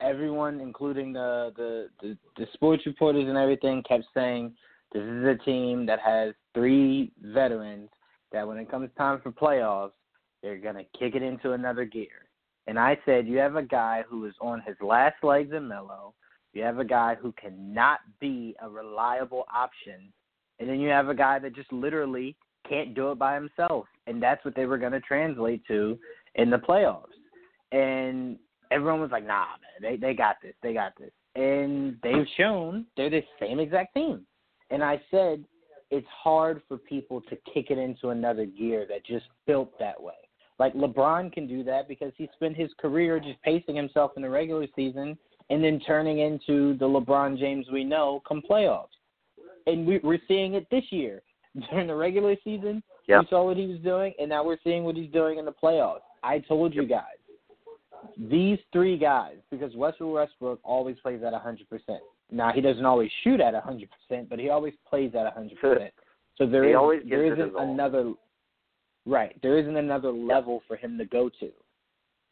Everyone, including the, the the the sports reporters and everything, kept saying this is a team that has three veterans that when it comes time for playoffs, they're gonna kick it into another gear. And I said, you have a guy who is on his last legs in Melo. You have a guy who cannot be a reliable option, and then you have a guy that just literally can't do it by himself. And that's what they were going to translate to in the playoffs. And everyone was like, nah, man, they, they got this. They got this. And they've shown they're the same exact team. And I said, it's hard for people to kick it into another gear that just built that way. Like LeBron can do that because he spent his career just pacing himself in the regular season and then turning into the LeBron James we know come playoffs. And we, we're seeing it this year. during the regular season, yep. we saw what he was doing, and now we're seeing what he's doing in the playoffs. I told you guys, these three guys, because Russell Westbrook always plays at 100%. Now, he doesn't always shoot at 100%, but he always plays at 100%. So there, is, there isn't another right. There isn't another level for him to go to.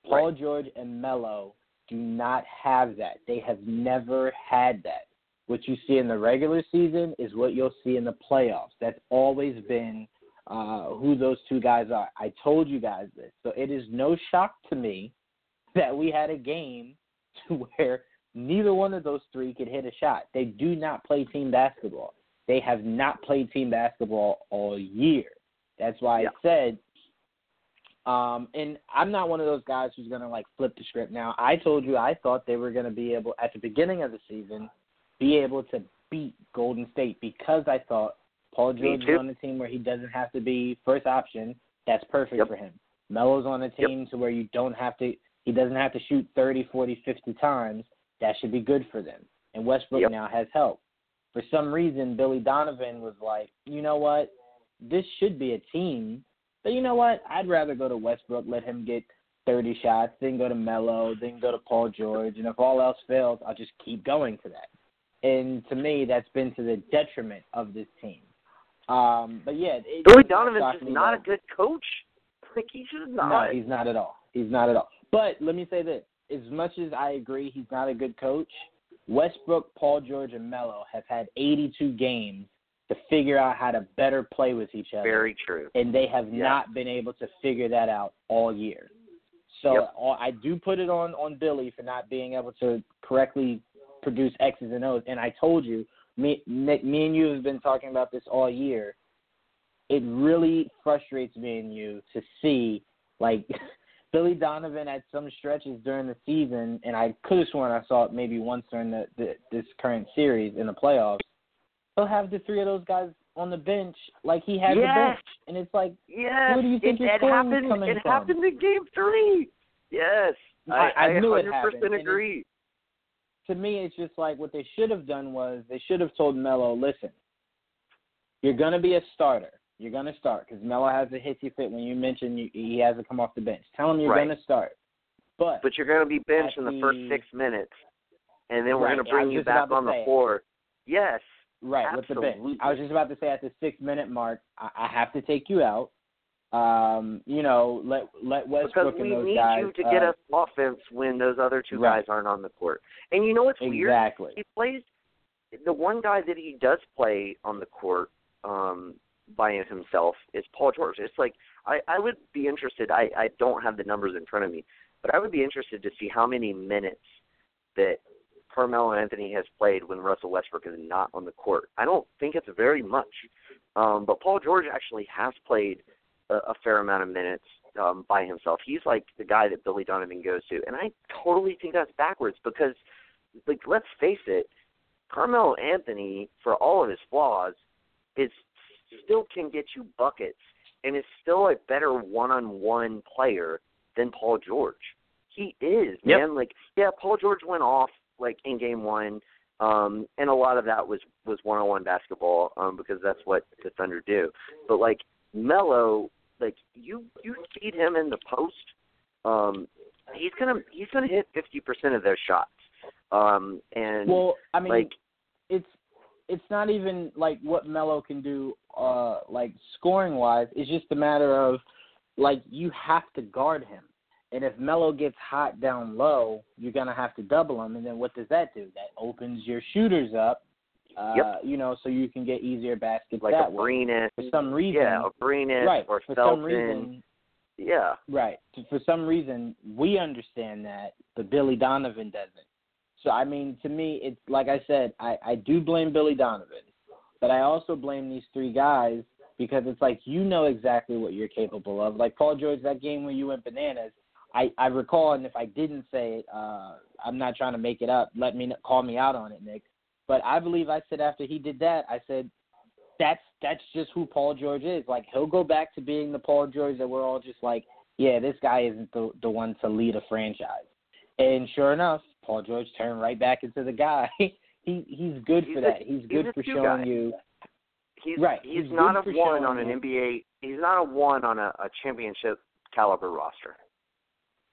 Paul right. George and Melo do not have that. They have never had that what you see in the regular season is what you'll see in the playoffs. That's always been uh, who those two guys are. I told you guys this. So it is no shock to me that we had a game to where neither one of those three could hit a shot. They do not play team basketball. They have not played team basketball all year. That's why yeah. I said um, and I'm not one of those guys who's going to like flip the script now. I told you I thought they were going to be able at the beginning of the season be able to beat Golden State because I thought Paul George is on a team where he doesn't have to be first option. That's perfect yep. for him. Melo's on a team yep. to where you don't have to he doesn't have to shoot 30, 40, 50 times. That should be good for them. And Westbrook yep. now has help. For some reason, Billy Donovan was like, you know what? This should be a team. But you know what? I'd rather go to Westbrook, let him get 30 shots, then go to Melo, then go to Paul George. And if all else fails, I'll just keep going to that and to me, that's been to the detriment of this team. Um, but yeah, it, Billy Donovan's just not that, a good coach. Like he should not. No, he's not at all. He's not at all. But let me say this: as much as I agree he's not a good coach, Westbrook, Paul George, and Melo have had 82 games to figure out how to better play with each other. Very true. And they have yeah. not been able to figure that out all year. So yep. Uh, I do put it on on Billy for not being able to correctly produce X's and O's. And I told you, me, me and you have been talking about this all year. It really frustrates me and you to see like Billy Donovan at some stretches during the season, and I could have sworn I saw it maybe once during the, the this current series in the playoffs. He'll have the three of those guys on the bench like he had yes. the bench, and it's like, yes. where do you think it, your it happened, coming it from? happened in Game Three. Yes, I, I, I knew 100% it happened. agree to me, it's just like what they should have done was they should have told Melo, listen, you're going to be a starter. You're going to start because Melo has a hissy fit when you mention you, he has to come off the bench. Tell him you're right. going to start. But but you're going to be benched in the, the first six minutes, and then we're right, going to bring you back on the floor. Yes. Right, absolutely. with the bench. I was just about to say at the six minute mark, I, I have to take you out. Um, you know, let let Westbrook because we and those need guys. you to uh, get us offense when those other two right. guys aren't on the court. And you know what's exactly. weird? He plays the one guy that he does play on the court um by himself is Paul George. It's like I I would be interested. I I don't have the numbers in front of me, but I would be interested to see how many minutes that Carmelo Anthony has played when Russell Westbrook is not on the court. I don't think it's very much. Um, but Paul George actually has played a, a fair amount of minutes um, by himself. He's like the guy that Billy Donovan goes to, and I totally think that's backwards because, like, let's face it, Carmelo Anthony, for all of his flaws, is still can get you buckets and is still a better one-on-one player than Paul George. He is, yep. man. Like, yeah, Paul George went off like in game one, um, and a lot of that was was one-on-one basketball um, because that's what the Thunder do. But like Melo, like you you feed him in the post, um, he's gonna he's gonna hit fifty percent of those shots. Um, and well, I mean, like it's it's not even like what Melo can do, uh, like scoring wise. It's just a matter of like you have to guard him. And if Melo gets hot down low, you're gonna have to double him. And then what does that do? That opens your shooters up. Uh, yep. You know, so you can get easier baskets like that a. For some reason, yeah, Abrines right? or for Felton. some reason, yeah, right. For some reason, we understand that, but Billy Donovan doesn't. So I mean, to me, it's like I said, I I do blame Billy Donovan, but I also blame these three guys because it's like you know exactly what you're capable of. Like Paul George, that game when you went bananas, I I recall, and if I didn't say it, uh, I'm not trying to make it up. Let me call me out on it, Nick. But I believe I said after he did that, I said that's that's just who Paul George is. Like he'll go back to being the Paul George that we're all just like, yeah, this guy isn't the the one to lead a franchise. And sure enough, Paul George turned right back into the guy. he he's good he's for a, that. He's good he's for guy. showing you. He's, right. He's, he's not a one on an you. NBA. He's not a one on a, a championship caliber roster.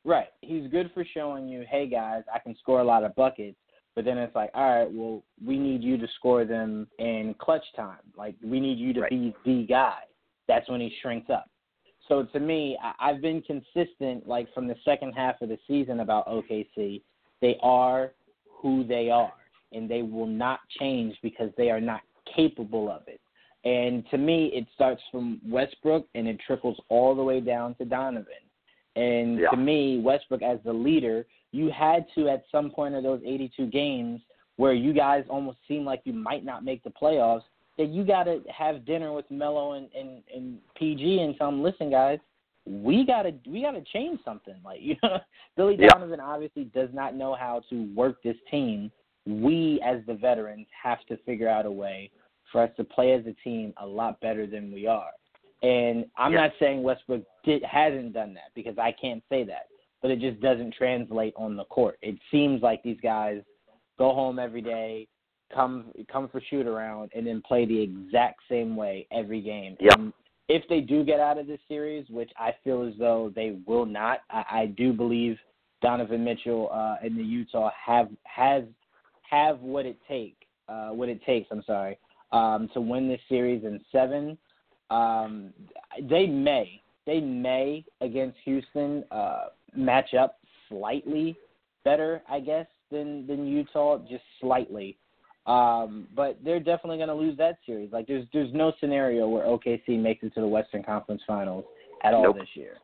Right. He's good for showing you, hey guys, I can score a lot of buckets. But then it's like, all right, well, we need you to score them in clutch time. Like we need you to right. be the guy. That's when he shrinks up. So to me, I, I've been consistent, like from the second half of the season about OKC. They are who they are, and they will not change because they are not capable of it. And to me, it starts from Westbrook and it trickles all the way down to Donovan. And yeah. to me, Westbrook as the leader, you had to at some point of those 82 games where you guys almost seemed like you might not make the playoffs, that you got to have dinner with Melo and, and, and PG and tell them, listen, guys, we gotta we gotta change something. Like you know, Billy yeah. Donovan obviously does not know how to work this team. We as the veterans have to figure out a way for us to play as a team a lot better than we are. And I'm yeah. not saying Westbrook did, hasn't done that because I can't say that, but it just doesn't translate on the court. It seems like these guys go home every day, come come for shoot around, and then play the exact same way every game. Yeah. And if they do get out of this series, which I feel as though they will not, I, I do believe Donovan Mitchell uh, and the Utah have has have what it take uh, what it takes. I'm sorry um, to win this series in seven. Um, they may they may against Houston uh, match up slightly better, I guess, than than Utah, just slightly. Um, but they're definitely going to lose that series. Like there's there's no scenario where OKC makes it to the Western Conference Finals at all nope. this year.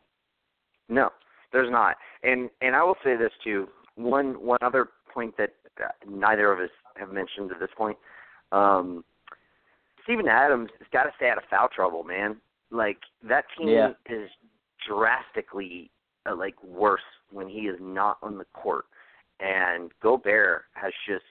No, there's not. And and I will say this too. One one other point that neither of us have mentioned at this point. Um, Steven Adams has got to stay out of foul trouble, man. Like that team yeah. is drastically uh, like worse when he is not on the court, and Gobert has just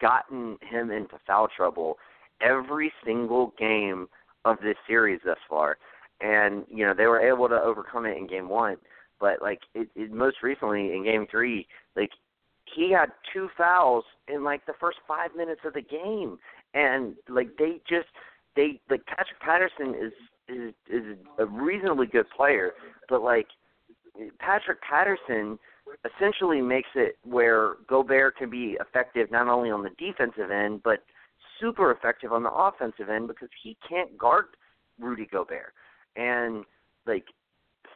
gotten him into foul trouble every single game of this series thus far. And you know they were able to overcome it in game one, but like it, it most recently in game three, like he had two fouls in like the first five minutes of the game, and like they just they like Patrick Patterson is is is a reasonably good player, but like Patrick Patterson essentially makes it where Gobert can be effective not only on the defensive end but super effective on the offensive end because he can't guard Rudy Gobert. And like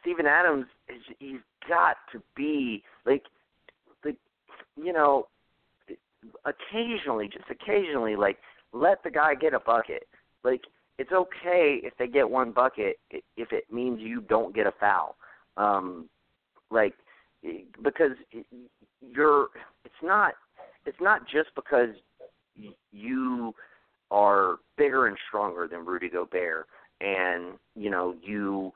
Steven Adams is he's got to be like like you know occasionally, just occasionally, like let the guy get a bucket. Like it's okay if they get one bucket if it means you don't get a foul. Um, like because you're it's not it's not just because you are bigger and stronger than Rudy Gobert and you know you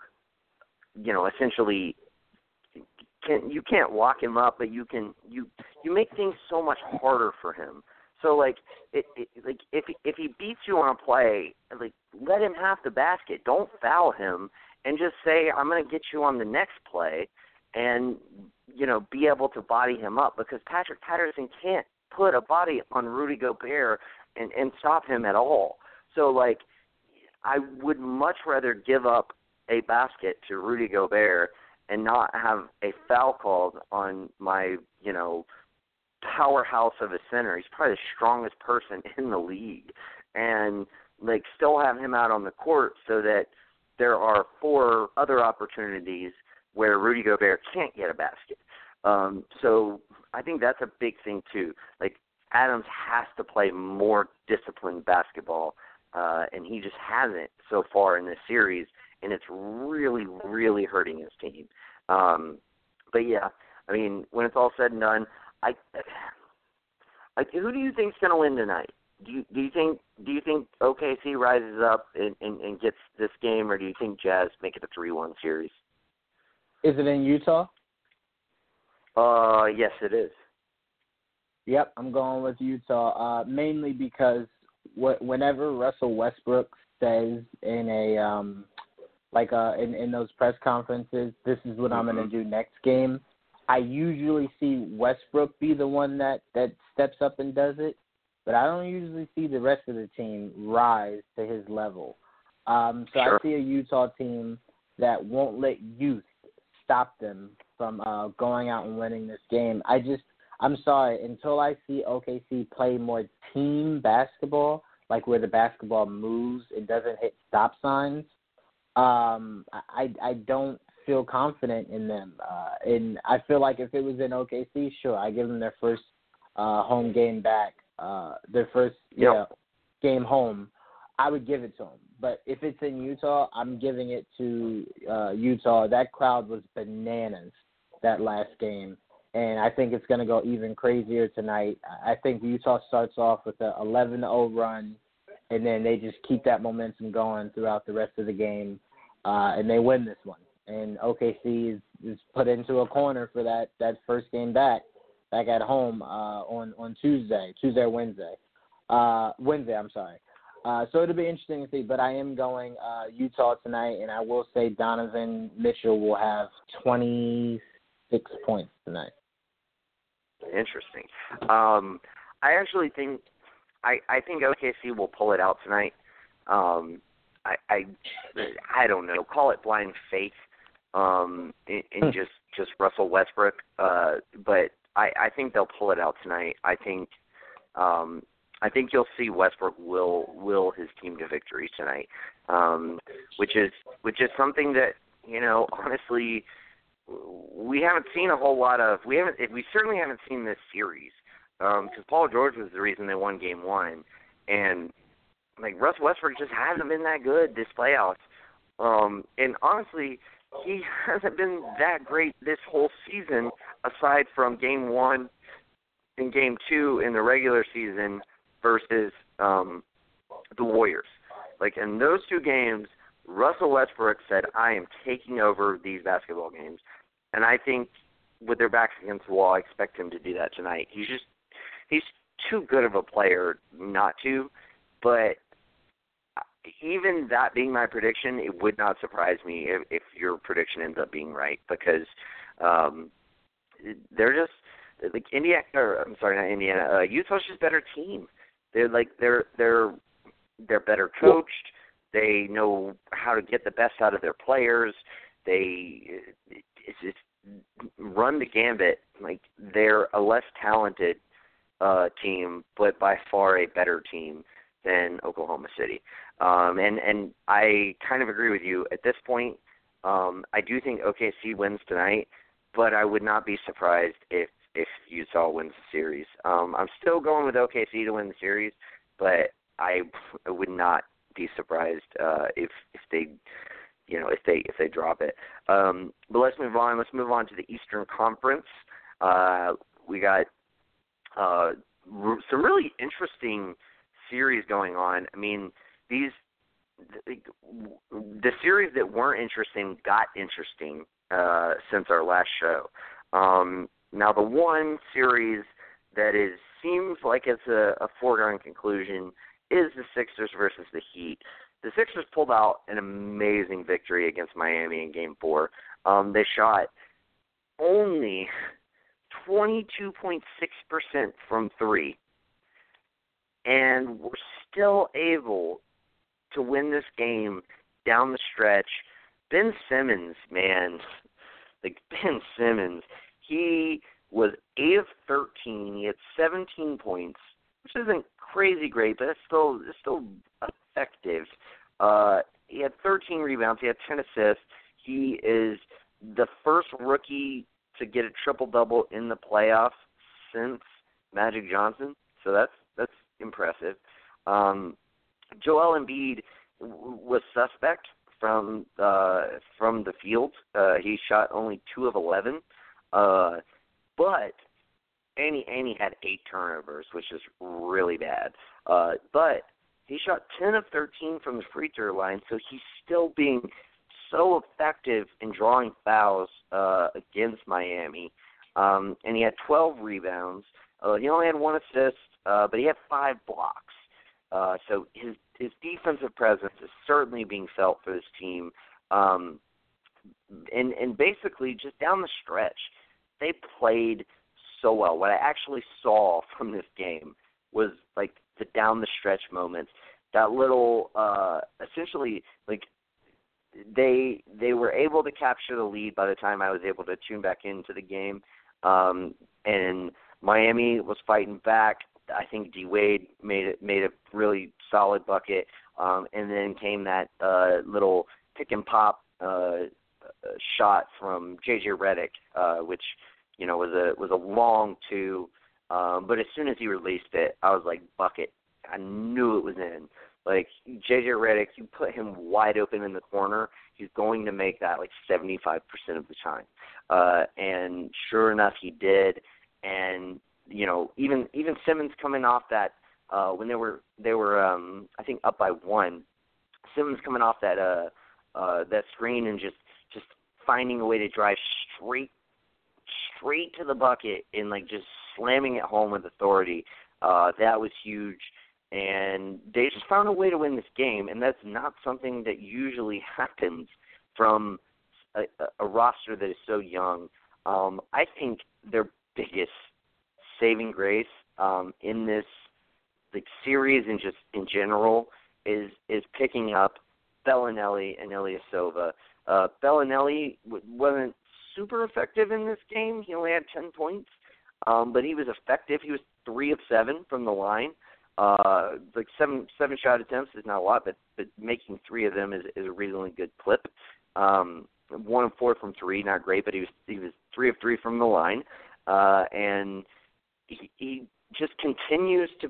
you know essentially can you can't lock him up but you can you you make things so much harder for him. So like it, it like if if he beats you on a play like let him have the basket. Don't foul him and just say I'm going to get you on the next play and you know be able to body him up because Patrick Patterson can't put a body on Rudy Gobert and and stop him at all. So like I would much rather give up a basket to Rudy Gobert and not have a foul called on my, you know, powerhouse of a center. He's probably the strongest person in the league. And like still have him out on the court so that there are four other opportunities where Rudy Gobert can't get a basket. Um, so I think that's a big thing too. Like Adams has to play more disciplined basketball, uh, and he just hasn't so far in this series, and it's really, really hurting his team. Um, but yeah, I mean, when it's all said and done, I, I who do you think's going to win tonight? Do you do you think do you think OKC rises up and, and, and gets this game, or do you think Jazz make it a three-one series? Is it in Utah? Uh, yes, it is. Yep, I'm going with Utah. Uh, mainly because wh- whenever Russell Westbrook says in a um, like uh, in in those press conferences, this is what mm-hmm. I'm going to do next game. I usually see Westbrook be the one that that steps up and does it, but I don't usually see the rest of the team rise to his level. Um, so sure. I see a Utah team that won't let youth stop them from uh, going out and winning this game. I just, I'm sorry, until I see OKC play more team basketball, like where the basketball moves, it doesn't hit stop signs. Um, I I don't feel confident in them, uh, and I feel like if it was in OKC, sure, I give them their first uh, home game back, uh, their first yep. yeah, game home. I would give it to them. But if it's in Utah, I'm giving it to uh, Utah. That crowd was bananas that last game, and I think it's going to go even crazier tonight. I think Utah starts off with a 11-0 run, and then they just keep that momentum going throughout the rest of the game, uh, and they win this one. And OKC is, is put into a corner for that that first game back, back at home uh, on on Tuesday, Tuesday or Wednesday, uh, Wednesday. I'm sorry. Uh, so it'll be interesting to see. But I am going uh, Utah tonight, and I will say Donovan Mitchell will have 26 points tonight. Interesting. Um, I actually think I I think OKC will pull it out tonight. Um, I I I don't know. Call it blind faith. Um, in, in hmm. just just Russell Westbrook. Uh, but I I think they'll pull it out tonight. I think um I think you'll see Westbrook will will his team to victory tonight, um, which is which is something that you know honestly we haven't seen a whole lot of. We haven't we certainly haven't seen this series because um, Paul George was the reason they won Game One, and like Russ Westbrook just hasn't been that good this playoffs, um, and honestly he hasn't been that great this whole season aside from Game One and Game Two in the regular season versus um, the Warriors. Like in those two games, Russell Westbrook said, "I am taking over these basketball games," and I think with their backs against the wall, I expect him to do that tonight. He's just he's too good of a player not to, but even that being my prediction, it would not surprise me if, if your prediction ends up being right because um, they're just like Indiana. Or, I'm sorry, not Indiana. Uh, Utah's just better team. They're like they're they're they're better coached. They know how to get the best out of their players. They it's just run the gambit. Like they're a less talented uh, team, but by far a better team than Oklahoma City. Um, and and I kind of agree with you at this point. Um, I do think OKC wins tonight, but I would not be surprised if if Utah wins the series. Um, I'm still going with OKC to win the series, but I would not be surprised uh, if if they you know if they if they drop it. Um, but let's move on. Let's move on to the Eastern Conference. Uh, we got uh, some really interesting series going on. I mean, these the, the series that weren't interesting got interesting uh, since our last show. Um, now, the one series that is seems like it's a, a foregone conclusion is the Sixers versus the Heat. The Sixers pulled out an amazing victory against Miami in Game Four. Um, they shot only 22.6% from three, and were still able to win this game down the stretch. Ben Simmons, man, like Ben Simmons, he was eight of thirteen. He had seventeen points, which isn't crazy great, but it's still it's still effective. Uh, he had 13 rebounds. He had 10 assists. He is the first rookie to get a triple double in the playoffs since Magic Johnson. So that's that's impressive. Um, Joel Embiid was suspect from uh, from the field. Uh, he shot only two of eleven, uh, but and he had eight turnovers, which is really bad. Uh, but he shot ten of thirteen from the free throw line, so he's still being so effective in drawing fouls uh, against Miami. Um, and he had 12 rebounds. Uh, he only had one assist, uh, but he had five blocks. Uh, so his his defensive presence is certainly being felt for this team. Um, and and basically just down the stretch, they played so well. What I actually saw from this game was like the down the stretch moments. That little uh essentially like they they were able to capture the lead by the time I was able to tune back into the game. Um and Miami was fighting back. I think D Wade made it made a really solid bucket. Um and then came that uh little pick and pop uh shot from JJ Redick, uh which you know was a was a long two um but as soon as he released it I was like bucket. I knew it was in. Like JJ Redick, you put him wide open in the corner, he's going to make that like 75% of the time. Uh and sure enough he did and you know even even Simmons coming off that uh when they were they were um I think up by 1 Simmons coming off that uh uh that screen and just finding a way to drive straight straight to the bucket and like just slamming it home with authority uh that was huge and they just found a way to win this game, and that's not something that usually happens from a, a roster that is so young. Um, I think their biggest saving grace um, in this like series and just in general is is picking up Belinelli and Ilyasova. Uh, Belinelli wasn't super effective in this game. He only had 10 points, um, but he was effective. He was three of seven from the line. Uh, like seven seven shot attempts is not a lot, but but making three of them is is a reasonably good clip. Um, one of four from three, not great, but he was he was three of three from the line, uh, and he, he just continues to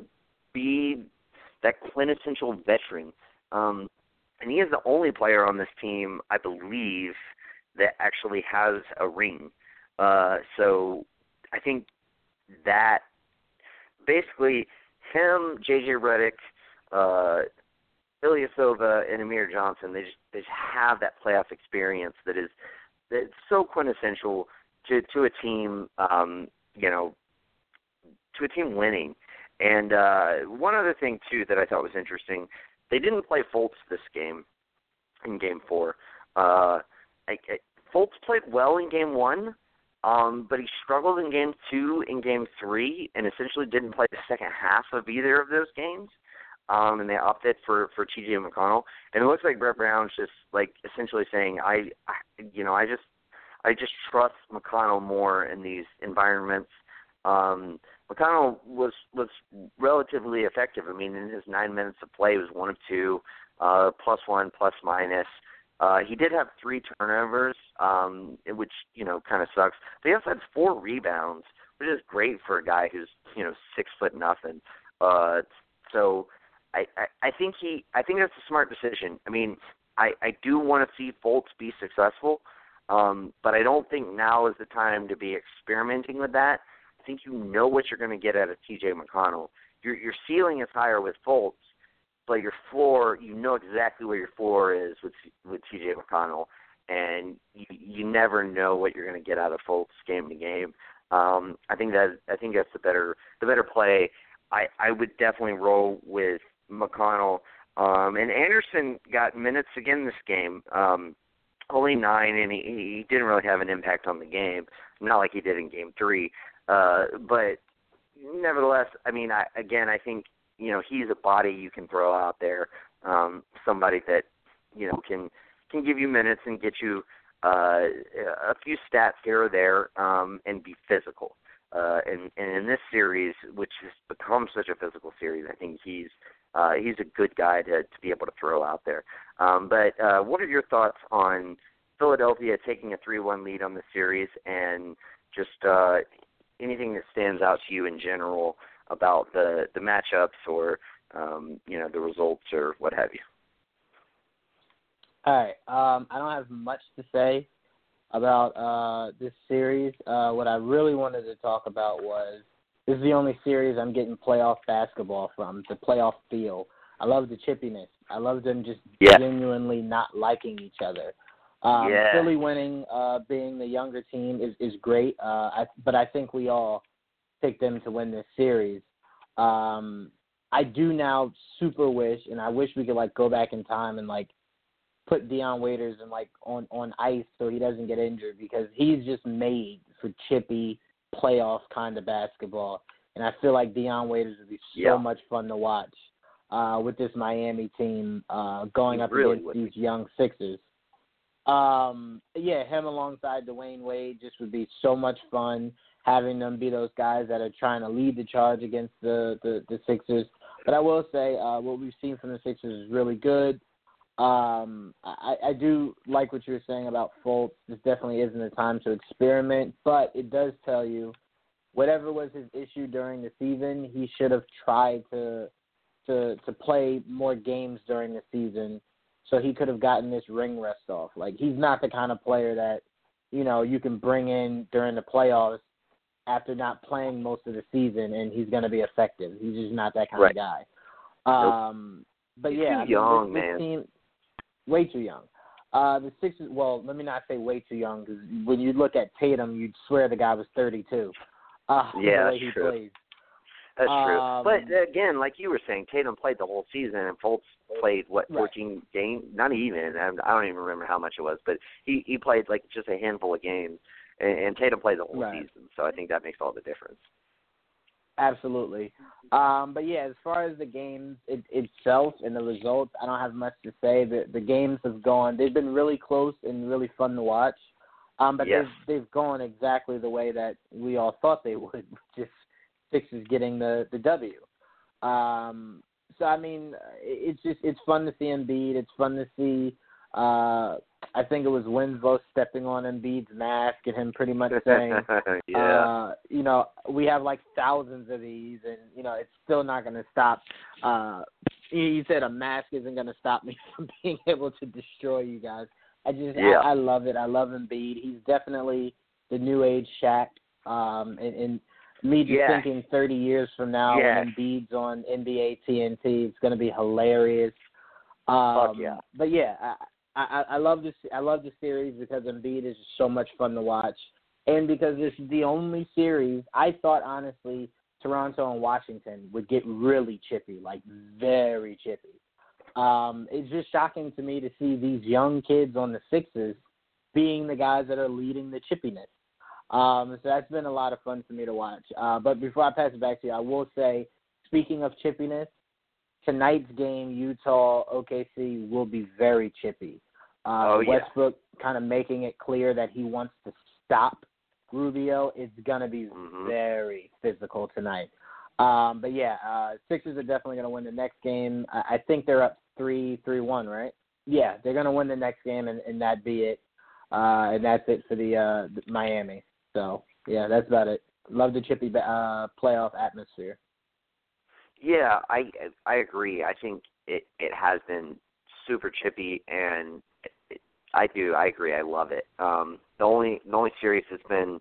be that quintessential veteran. Um, and he is the only player on this team, I believe, that actually has a ring. Uh, so I think that basically him, JJ Redick, uh, Ilyasova, and Amir Johnson, they just they just have that playoff experience that is that's so quintessential to to a team, um, you know, to a team winning. And uh, one other thing too that I thought was interesting, they didn't play Fultz this game in Game Four. Uh, I, I, Fultz played well in Game One, um, but he struggled in game two and game three, and essentially didn't play the second half of either of those games. Um, and they opted for for T.J. McConnell, and it looks like Brett Brown's just like essentially saying, I, I, you know, I just, I just trust McConnell more in these environments. Um, McConnell was was relatively effective. I mean, in his nine minutes of play, he was one of two, uh, plus one, plus minus. Uh, he did have three turnovers, um, which you know kind of sucks. But he also had four rebounds, which is great for a guy who's you know six foot nothing. Uh, so I, I I think he I think that's a smart decision. I mean, I I do want to see Fultz be successful, um, but I don't think now is the time to be experimenting with that. Think you know what you're going to get out of T.J. McConnell. Your your ceiling is higher with Fultz, but your floor you know exactly where your floor is with with T.J. McConnell, and you you never know what you're going to get out of Fultz game to game. Um, I think that I think that's the better the better play. I I would definitely roll with McConnell. Um, and Anderson got minutes again this game. Um, only nine, and he, he didn't really have an impact on the game. Not like he did in Game Three, uh, but nevertheless, I mean, I, again, I think you know he's a body you can throw out there, um, somebody that you know can can give you minutes and get you uh, a few stats here or there, um, and be physical. Uh, and, and in this series, which has become such a physical series, I think he's uh, he's a good guy to, to be able to throw out there. Um, but uh, what are your thoughts on Philadelphia taking a 3-1 lead on the series and just uh, anything that stands out to you in general about the the matchups or um, you know the results or what have you? All right, um, I don't have much to say about uh, this series. Uh, what I really wanted to talk about was this is the only series I'm getting playoff basketball from, the playoff feel. I love the chippiness. I love them just yeah. genuinely not liking each other. Um, yeah. Philly winning, uh, being the younger team, is is great. Uh, I, but I think we all picked them to win this series. Um, I do now super wish, and I wish we could like go back in time and like put Dion Waiters and like on on ice so he doesn't get injured because he's just made for chippy playoff kind of basketball. And I feel like Dion Waiters would be so yeah. much fun to watch uh, with this Miami team uh, going he up really against would these young Sixers. Um, yeah, him alongside Dwyane Wade just would be so much fun having them be those guys that are trying to lead the charge against the the, the Sixers. But I will say, uh, what we've seen from the Sixers is really good. Um, I, I do like what you were saying about Fultz. This definitely isn't a time to experiment, but it does tell you whatever was his issue during the season, he should have tried to to to play more games during the season so he could have gotten this ring rest off. Like he's not the kind of player that, you know, you can bring in during the playoffs after not playing most of the season and he's going to be effective. He's just not that kind Right. of guy. Um but He's yeah, too young, this, this man. team way too young. Uh, the Sixers. Well, let me not say way too young because when you look at Tatum, you'd swear the guy was 32. Uh, Yeah, the way he true. plays. That's true. Um, But again, like you were saying, Tatum played the whole season, and Fultz played what Right. 14 games? Not even. I I don't even remember how much it was, but he he played like just a handful of games, and, and Tatum played the whole Right. season. So I think that makes all the difference. Absolutely. Um, but yeah, as far as the games it, itself and the results, I don't have much to say. The the games have gone. They've been really close and really fun to watch. Um, but Yes. they've they've gone exactly the way that we all thought they would, just Sixers getting the the W. Um, so I mean, it's just it's fun to see Embiid. It's fun to see. Uh, I think it was Winslow stepping on Embiid's mask and him pretty much saying, yeah. uh, you know, we have like thousands of these, and you know, it's still not going to stop. Uh, you, said a mask isn't going to stop me from being able to destroy you guys. I just, Yeah. I, I love it. I love Embiid. He's definitely the new age Shaq. Um, and, and me just Yes. thinking 30 years from now Yes. when Embiid's on NBA TNT, it's going to be hilarious. Um, Fuck yeah. But yeah, I, I, I love this. I love the series because Embiid is so much fun to watch and because this is the only series I thought honestly Toronto and Washington would get really chippy, like very chippy. Um, it's just shocking to me to see these young kids on the Sixers being the guys that are leading the chippiness. Um, so that's been a lot of fun for me to watch. Uh, but before I pass it back to you, I will say, speaking of chippiness, tonight's game, Utah OKC, will be very chippy. Uh, Oh, yeah. Westbrook kind of making it clear that he wants to stop Rubio. It's gonna be Mhm. very physical tonight. Um, but yeah, uh, Sixers are definitely gonna win the next game. I, I think they're up three, three, one, right? yeah, they're gonna win the next game, and, and that be it. Uh, and that's it for the uh, Miami. So yeah, that's about it. Love the chippy uh, playoff atmosphere. Yeah, I I agree. I think it it has been super chippy, and it, I do. I agree. I love it. Um, the only the only series that's been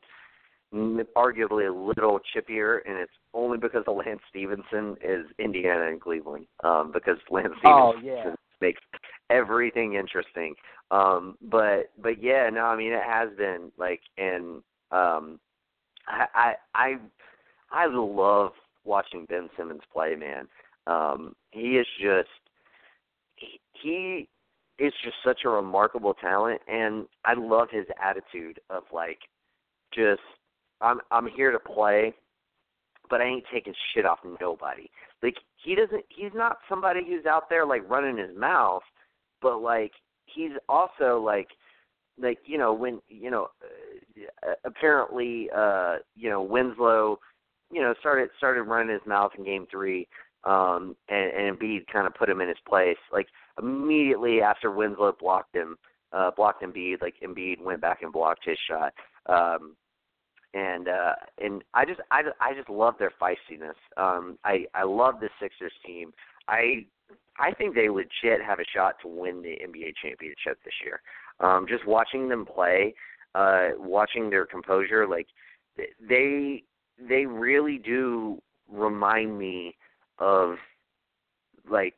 arguably a little chippier, and it's only because of Lance Stephenson is Indiana and Cleveland. Um, because Lance oh, Stephenson yeah. makes everything interesting. Um, but but yeah, no, I mean it has been like, and um, I I I, I love watching Ben Simmons play, man. Um, he is just he, he is just such a remarkable talent, and I love his attitude of like just I'm I'm here to play, but I ain't taking shit off nobody. Like he doesn't he's not somebody who's out there like running his mouth, but like he's also like like you know when you know uh, apparently uh you know Winslow you know started started running his mouth in game 3 um and and Embiid kind of put him in his place like immediately after Winslow blocked him uh blocked Embiid like Embiid went back and blocked his shot um and uh and I just I I just love their feistiness. Um I I love the Sixers team. I I think they legit have a shot to win the NBA championship this year. Um just watching them play, uh watching their composure like they they really do remind me of like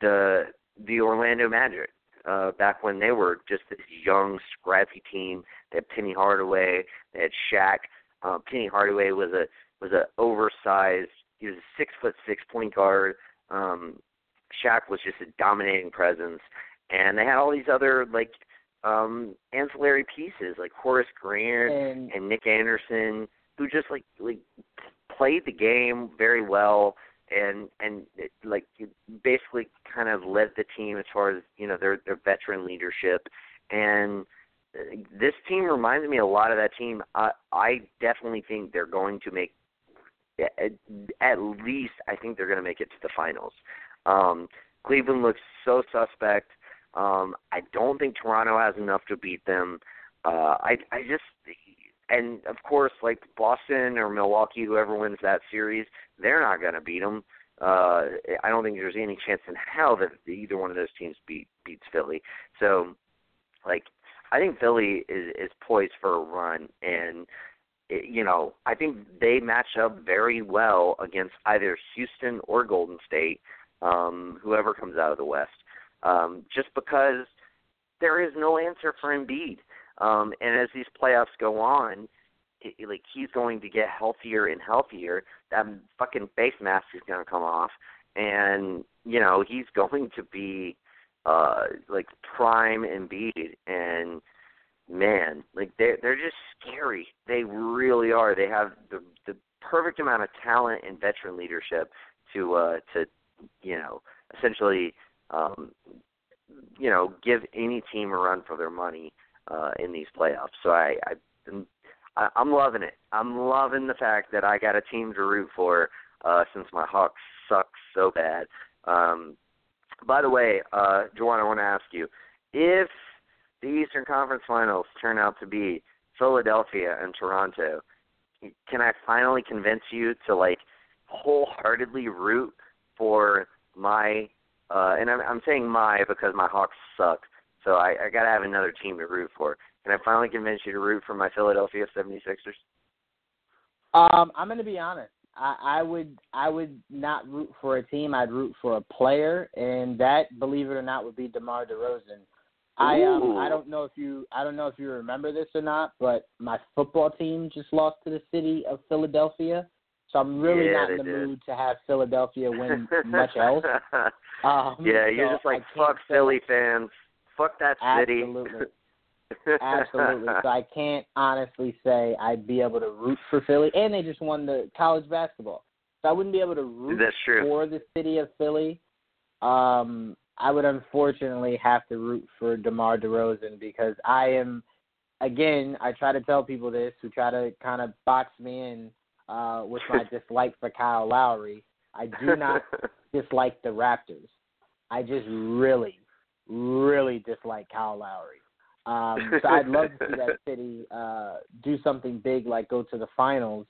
the the Orlando Magic uh, back when they were just this young, scrappy team. They had Penny Hardaway, they had Shaq. Uh, Penny Hardaway was a was a oversized. He was a six foot six point guard. Um, Shaq was just a dominating presence, and they had all these other like um ancillary pieces like Horace Grant and, and Nick Anderson, who just like like played the game very well and and it, like basically kind of led the team as far as you know their their veteran leadership. And uh, this team reminds me a lot of that team. I i definitely think they're going to make at, at least i think they're going to make it to the finals. Um cleveland looks so suspect um i don't think toronto has enough to beat them uh i i just and of course, like Boston or Milwaukee, whoever wins that series, they're not going to beat them. Uh, I don't think there's any chance in hell that either one of those teams beat beats Philly. So, like, I think Philly is is poised for a run, and it, you know, I think they match up very well against either Houston or Golden State, um, whoever comes out of the West. Um, just because there is no answer for Embiid. Um, and as these playoffs go on, it, like he's going to get healthier and healthier. That fucking face mask is going to come off, and you know he's going to be uh like prime Embiid. And man, like they're they're just scary. They really are. They have the the perfect amount of talent and veteran leadership to uh to you know essentially um you know give any team a run for their money uh, in these playoffs. So I, I I'm loving it. I'm loving the fact that I got a team to root for uh, since my Hawks suck so bad. Um, by the way, uh, Joanne, I want to ask you if the Eastern Conference Finals turn out to be Philadelphia and Toronto, can I finally convince you to like wholeheartedly root for my uh and I'm I'm saying my because my Hawks suck, so I, I got to have another team to root for. Can I finally convince you to root for my Philadelphia 76ers? Um, I'm going to be honest. I, I would I would not root for a team. I'd root for a player, and that, believe it or not, would be DeMar DeRozan. I um I don't know if you I don't know if you remember this or not, but my football team just lost to the city of Philadelphia. So I'm really yeah, not in the did. mood to have Philadelphia win much else. Um, yeah, you're so just like fuck Philly fans. Fuck that city. Absolutely. Absolutely. So I can't honestly say I'd be able to root for Philly, and they just won the college basketball, so I wouldn't be able to root for the city of Philly. Um, I would unfortunately have to root for DeMar DeRozan because I am, again, I try to tell people this who try to kind of box me in uh, with my dislike for Kyle Lowry. I do not dislike the Raptors. I just really, really dislike Kyle Lowry. Um, so I'd love to see that city uh, do something big, like go to the finals.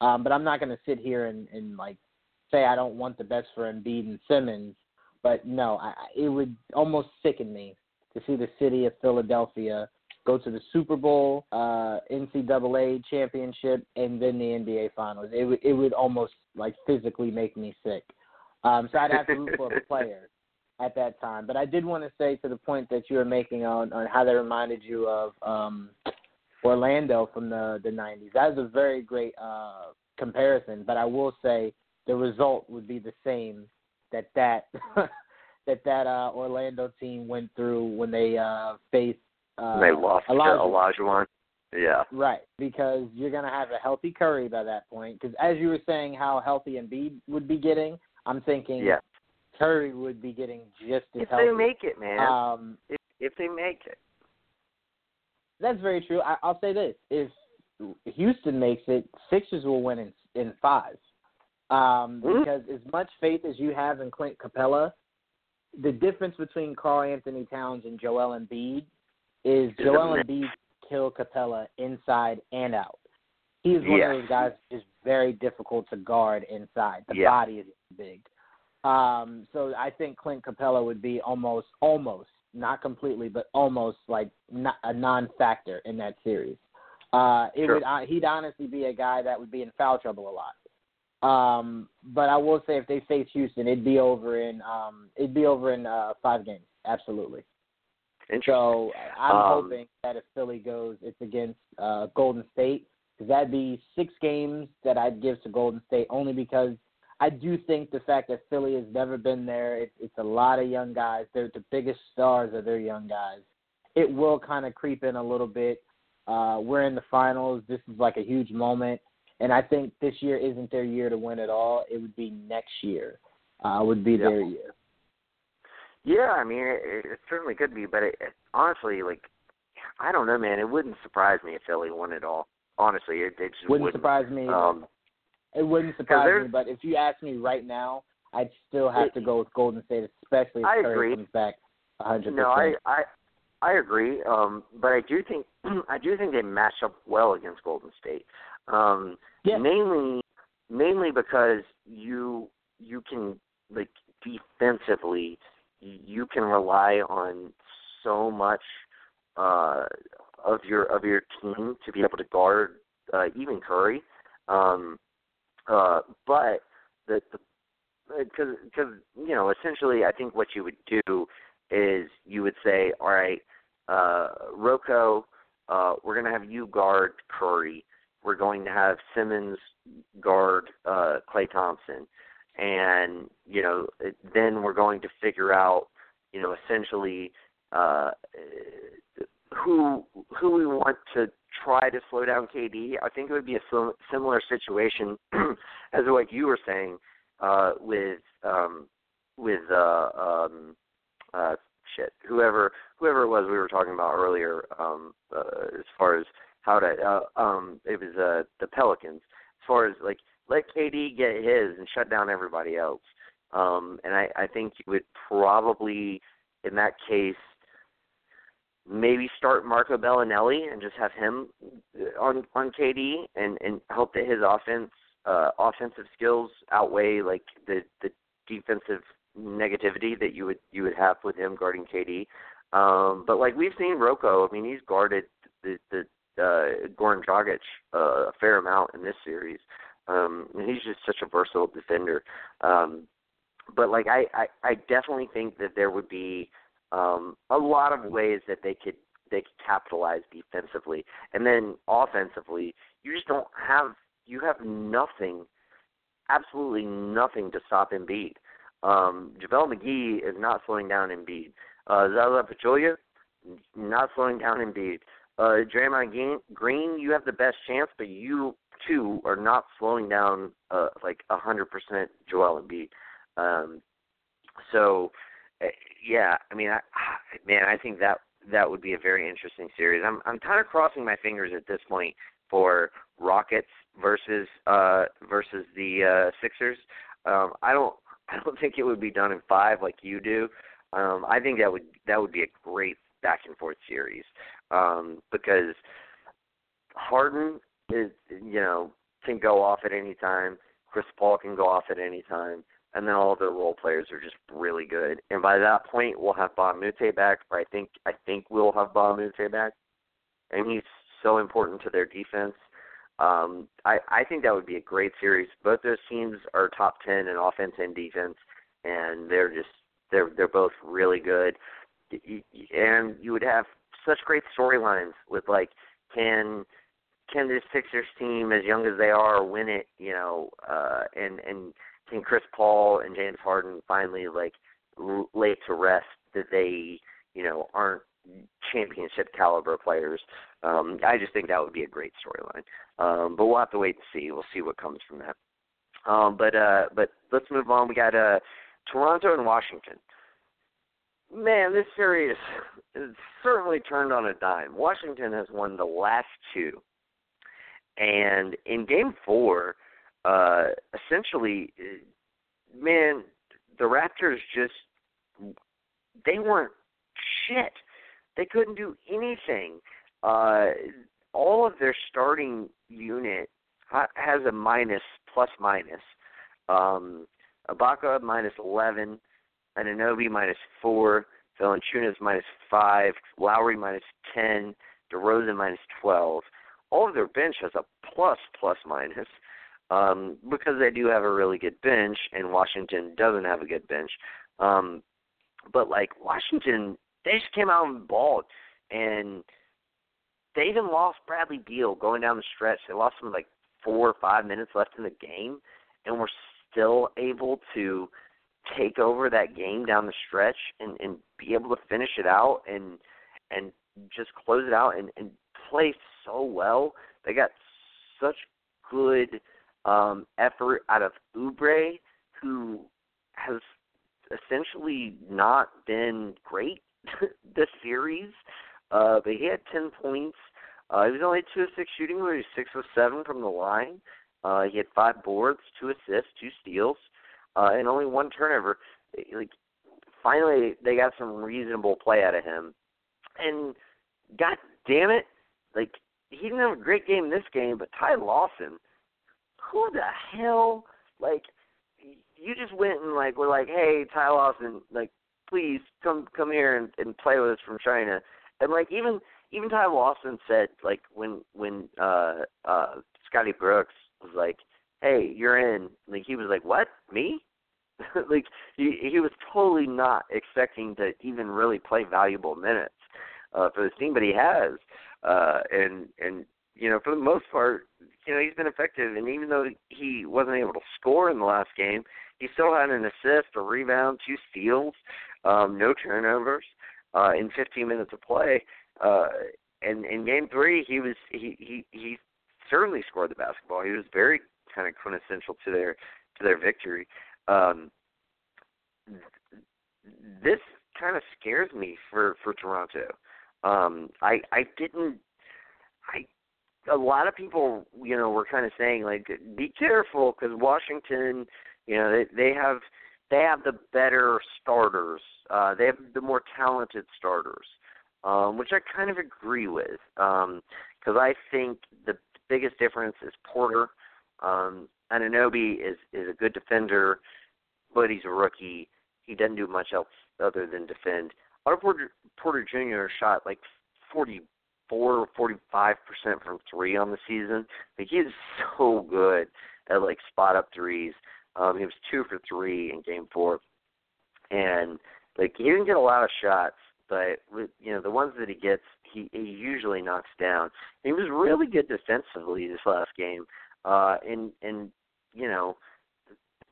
Um, but I'm not going to sit here and, and like say I don't want the best for Embiid and Simmons. But no, I, it would almost sicken me to see the city of Philadelphia go to the Super Bowl, uh, NCAA championship, and then the NBA Finals. It would it would almost like physically make me sick. Um, so I'd have to root for a player at that time. But I did want to say to the point that you were making on on how that reminded you of um, Orlando from the the 90s. That is a very great uh, comparison. But I will say the result would be the same that that that that uh, Orlando team went through when they uh, faced uh, they lost Elijah. Olajuwon. Yeah. Right, because you're going to have a healthy Curry by that point. Because as you were saying, how healthy Embiid would be getting, I'm thinking yeah. Curry would be getting just as if healthy. If they make it, man. Um, if if they make it. That's very true. I, I'll say this: if Houston makes it, Sixers will win in in five. Um, Mhm. Because as much faith as you have in Clint Capela, the difference between Karl-Anthony Towns and Joel Embiid is Joel. Embiid kill Capela inside and out. He's one Yes. of those guys just very difficult to guard inside. The Yeah. body is big. Um, so I think Clint Capela would be almost, almost, not completely, but almost like not a non-factor in that series. Uh, it Sure. would uh, he'd honestly be a guy that would be in foul trouble a lot. Um, but I will say if they face Houston, it'd be over in um, it'd be over in uh, five games. Absolutely. So I'm Um, hoping that if Philly goes, it's against uh, Golden State because that'd be six games that I'd give to Golden State only because I do think the fact that Philly has never been there, it's, it's a lot of young guys. They're the biggest stars of their young guys. It will kind of creep in a little bit. Uh, we're in the finals. This is like a huge moment, and I think this year isn't their year to win at all. It would be next year. Uh, would be Yeah. their year. Yeah, I mean, it, it certainly could be, but it, it, honestly, like, I don't know, man. It wouldn't surprise me if Philly won it all. Honestly, it, it just Wouldn't wouldn't. surprise me. Um, It wouldn't surprise me, but if you ask me right now, I'd still have to go with Golden State, especially if I Curry agree. comes back a hundred no, I. I, I agree. Um, but I do think, I do think they match up well against Golden State. Um, Yeah. mainly, mainly because you, you can like defensively, you can rely on so much uh, of your of your team to be able to guard uh, even Curry. Um, uh, but the because because you know essentially I think what you would do is you would say all right uh, Rocco uh, we're going to have you guard Curry we're going to have Simmons guard uh, Klay Thompson and you know then we're going to figure out you know essentially uh, who who we want to try to slow down KD. I think it would be a sim- similar situation as what you were saying uh, with um, with uh, um, uh, shit whoever whoever it was we were talking about earlier um, uh, as far as how to uh, um, it was uh, the Pelicans as far as like let KD get his and shut down everybody else. Um, and I, I think you would probably in that case maybe start Marco Belinelli and just have him uh, on on KD and and hope that his offense uh offensive skills outweigh like the the defensive negativity that you would you would have with him guarding KD. Um but like we've seen Rocco, I mean he's guarded the the uh Goran Dragic uh, a fair amount in this series. Um he's just such a versatile defender. Um but like I, I I definitely think that there would be um, a lot of ways that they could they could capitalize defensively, and then offensively, you just don't have you have nothing, absolutely nothing to stop Embiid. Um, JaVale McGee is not slowing down Embiid. Uh, Zaza Pachulia, not slowing down Embiid. Uh, Draymond Green, you have the best chance, but you too are not slowing down uh, like a hundred percent Joel Embiid. Um, so uh, yeah, I mean, I, man, I think that that would be a very interesting series. I'm I'm kind of crossing my fingers at this point for Rockets versus uh versus the uh Sixers. Um I don't I don't think it would be done in 5 like you do. Um, I think that would that would be a great back and forth series um, because Harden is you know can go off at any time. Chris Paul can go off at any time, and then all the role players are just really good. And by that point, we'll have Mbah a Moute back. But I think I think we'll have Mbah a Moute back, and he's so important to their defense. Um, I I think that would be a great series. Both those teams are top ten in offense and defense, and they're just they're they're both really good. And you would have such great storylines with like can can this Sixers team, as young as they are, win it? You know, uh, and and can Chris Paul and James Harden finally like lay to rest that they you know aren't championship caliber players. Um, I just think that would be a great storyline. Um, but we'll have to wait and see. We'll see what comes from that. Um, but uh, but let's move on. We got uh, Toronto and Washington. Man, this series is certainly turned on a dime. Washington has won the last two, and in Game Four, uh, essentially, man, the Raptors just they weren't shit. They couldn't do anything. Uh, all of their starting unit has a minus, plus minus. Um, Ibaka minus 11, Anunoby minus 4, Valanciunas minus 5, Lowry minus 10, DeRozan minus 12. All of their bench has a plus, plus minus um, because they do have a really good bench, and Washington doesn't have a good bench. Um, but like Washington, they just came out and balled, and they even lost Bradley Beal going down the stretch. They lost him like four or five minutes left in the game, and were still able to take over that game down the stretch and and be able to finish it out and and just close it out and and play so well. They got such good um effort out of Oubre who has essentially not been great this series. Uh but he had ten points. Uh he was only two of six shooting, but he was six of seven from the line. Uh he had five boards, two assists, two steals, uh and only one turnover. Like finally they got some reasonable play out of him. And god damn it, like he didn't have a great game this game, but Ty Lawson, who the hell like you just went and like were like, Hey, Ty Lawson, like please come come here and, and play with us from China. And like even even Ty Lawson said like when when uh uh Scotty Brooks was like, Hey, you're in like he was like, What? Me? like he he was totally not expecting to even really play valuable minutes uh for this team, but he has. Uh and and you know, for the most part, you know, he's been effective and even though he wasn't able to score in the last game, he still had an assist, a rebound, two steals, um, no turnovers uh, in 15 minutes of play. Uh, and in game three, he was he he he certainly scored the basketball. He was very kind of quintessential to their to their victory. Um, this kind of scares me for for Toronto. Um, I I didn't I a lot of people you know were kind of saying like be careful because Washington you know they they have they have the better starters. Uh, they have the more talented starters, um, which I kind of agree with. Because um, I think the biggest difference is Porter. Um, Anunoby is is a good defender, but he's a rookie. He doesn't do much else other than defend. Otto Porter, Porter Jr. shot like 44 or 45 percent from three on the season. Like he is so good at like spot up threes. Um, he was two for three in Game Four, and like he didn't get a lot of shots, but with, you know the ones that he gets, he he usually knocks down. He was really good defensively this last game, uh, and and you know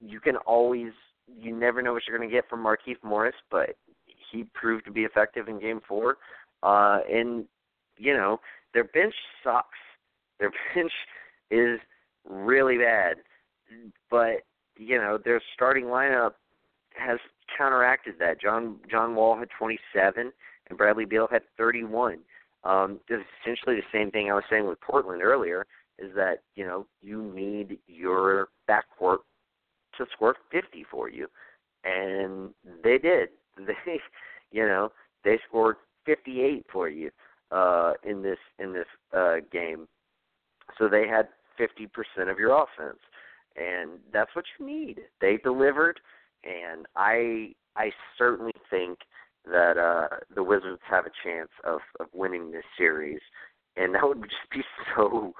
you can always you never know what you're going to get from Markieff Morris, but he proved to be effective in Game Four, uh, and you know their bench sucks. Their bench is really bad, but you know their starting lineup has counteracted that. John John Wall had 27, and Bradley Beal had 31. Um, it's essentially the same thing I was saying with Portland earlier. Is that you know you need your backcourt to score 50 for you, and they did. they, you know, they scored 58 for you uh, in this in this uh, game. So they had 50% of your offense, and that's what you need. They delivered, and I I certainly think that uh, the Wizards have a chance of of winning this series, and that would just be so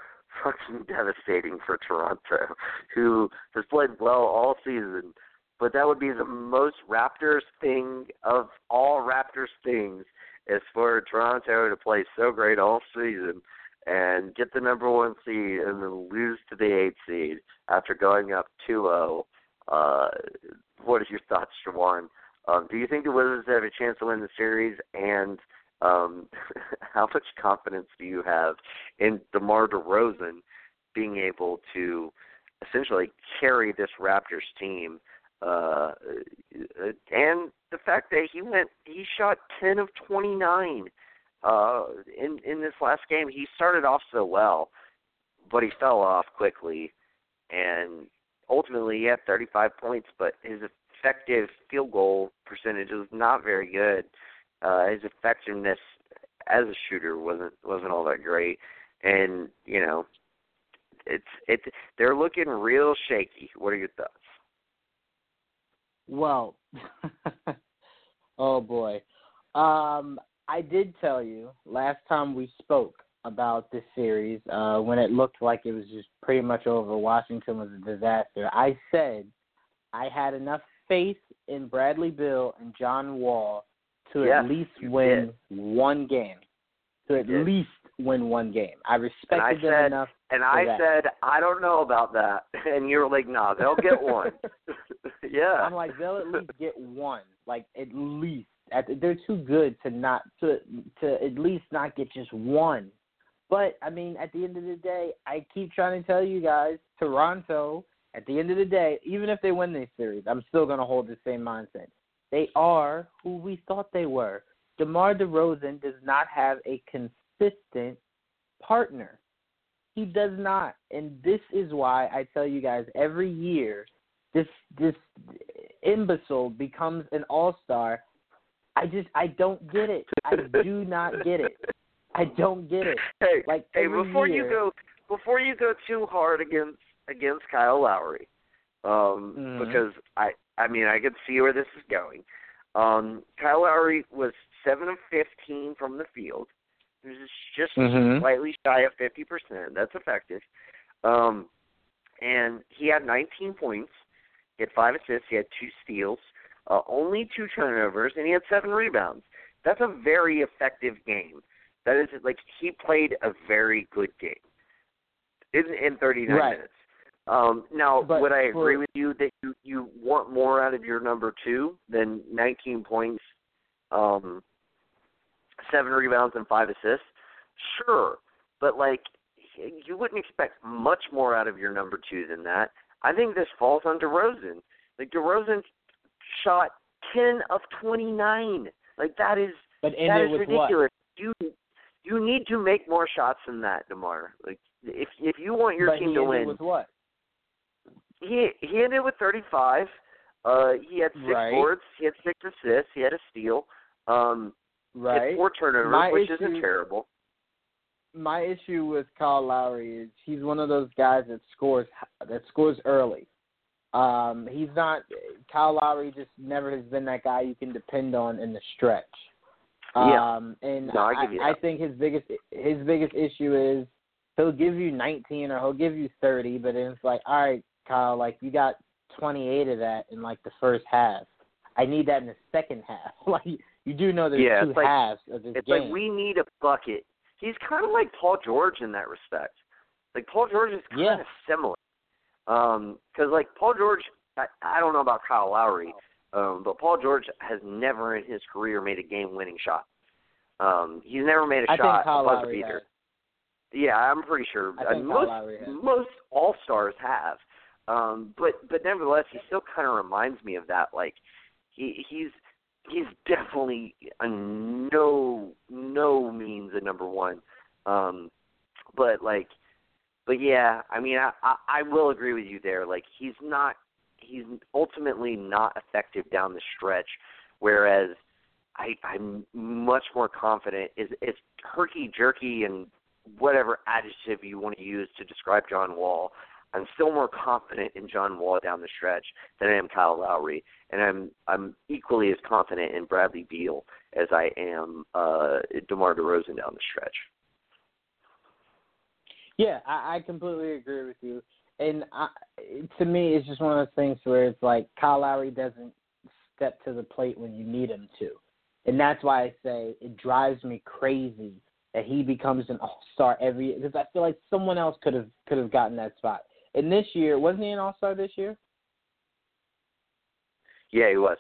fucking devastating for Toronto, who has played well all season. But that would be the most Raptors thing of all Raptors things is for Toronto to play so great all season and get the number one seed and then lose to the eight seed after going up 2-0. Uh, what are your thoughts, Jawan? Um, do you think the Wizards have a chance to win the series? And um, how much confidence do you have in DeMar DeRozan being able to essentially carry this Raptors team? Uh, and the fact that he went, he shot 10 of 29 uh, in in this last game. He started off so well, but he fell off quickly, and ultimately he had 35 points, but his effective field goal percentage was not very good. Uh, his effectiveness as a shooter wasn't wasn't all that great, and you know, it's it's they're looking real shaky. What are your thoughts? Well, oh boy, um, I did tell you last time we spoke about this series uh, when it looked like it was just pretty much over. Washington was a disaster. I said I had enough faith in Bradley Beal and John Wall to at least win did. one game. To at least win one game. I respected I them said, enough. And I that. said, I don't know about that. And you were like, nah, they'll get one. yeah. I'm like, they'll at least get one. Like at least. At, they're too good to not to to at least not get just one. But I mean, at the end of the day, I keep trying to tell you guys, Toronto. At the end of the day, even if they win this series, I'm still going to hold the same mindset. They are who we thought they were. DeMar DeRozan does not have a consistent partner. He does not. And this is why I tell you guys every year this this imbecile becomes an all-star. I just I don't get it. I do not get it. I don't get it. Hey, like hey, before year, you go before you go too hard against against Kyle Lowry, um, Mhm. because I I mean I can see where this is going. Um, Kyle Lowry was seven of fifteen from the field. Was just Mhm. slightly shy of fifty percent. That's effective. Um, and he had 19 points. He had five assists. He had two steals, uh, only two turnovers, and he had seven rebounds. That's a very effective game. That is like he played a very good game in in 39 Right. minutes. Um, now, But would I for- agree with you that you you want more out of your number two than 19 points, um, seven rebounds, and five assists? Sure, but like you wouldn't expect much more out of your number two than that. I think this falls on DeRozan. Like DeRozan shot 10 of 29. Like that is but that is ridiculous. You you need to make more shots than that, Demar. Like if if you want your but team he to ended win, with what? he he ended with 35. Uh, he had six Right. boards. He had six assists. He had a steal. Um, Right. four turnovers, My which issue- isn't terrible. my issue with Kyle Lowry is he's one of those guys that scores that scores early. Um, he's not Kyle Lowry just never has been that guy you can depend on in the stretch. Yeah. Um, and No, I you I think his biggest his biggest issue is he'll give you 19 or he'll give you 30, but then it's like, all right, Kyle, like you got 28 of that in like the first half. I need that in the second half. like you do know there's Yeah, two it's like- halves of this It's game. like we need a bucket. He's kind of like Paul George in that respect. Like Paul George is kind Yeah. of similar. Um, because like Paul George, I, I don't know about Kyle Lowry, um, but Paul George has never in his career made a game-winning shot. Um, he's never made a I shot think Kyle a buzzer Lowry beater. has. Yeah, I'm pretty sure. I Uh, think Kyle most Lowry has. most all stars have. Um, but but nevertheless, he still kind of reminds me of that. Like he he's he's definitely a no no means a number one. Um, but like, but yeah, I mean, I, I I will agree with you there. Like he's not he's ultimately not effective down the stretch. Whereas I, I'm much more confident. Is it's herky jerky and whatever adjective you want to use to describe John Wall. I'm still more confident in John Wall down the stretch than I am Kyle Lowry, and I'm I'm equally as confident in Bradley Beal as I am uh, DeMar DeRozan down the stretch. Yeah, I, I completely agree with you. And I, to me, it's just one of those things where it's like Kyle Lowry doesn't step to the plate when you need him to, and that's why I say it drives me crazy that he becomes an all star every because I feel like someone else could have could have gotten that spot. And this year, wasn't he an all star this year? Yeah, he was.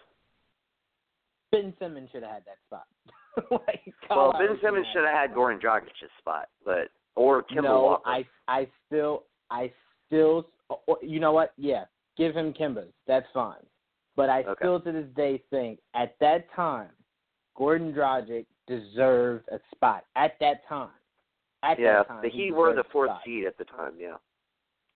Ben Simmons should have had that spot. like, well, Ben Simmons should have had Goran Dragic's spot, but or Kemba no, Walker. I I still I still you know what? Yeah, give him Kemba's. That's fine. But I okay. still to this day think at that time, Goran Dragic deserved a spot at that time. At yeah, that time, the he Heat were the fourth seed at the time. Yeah.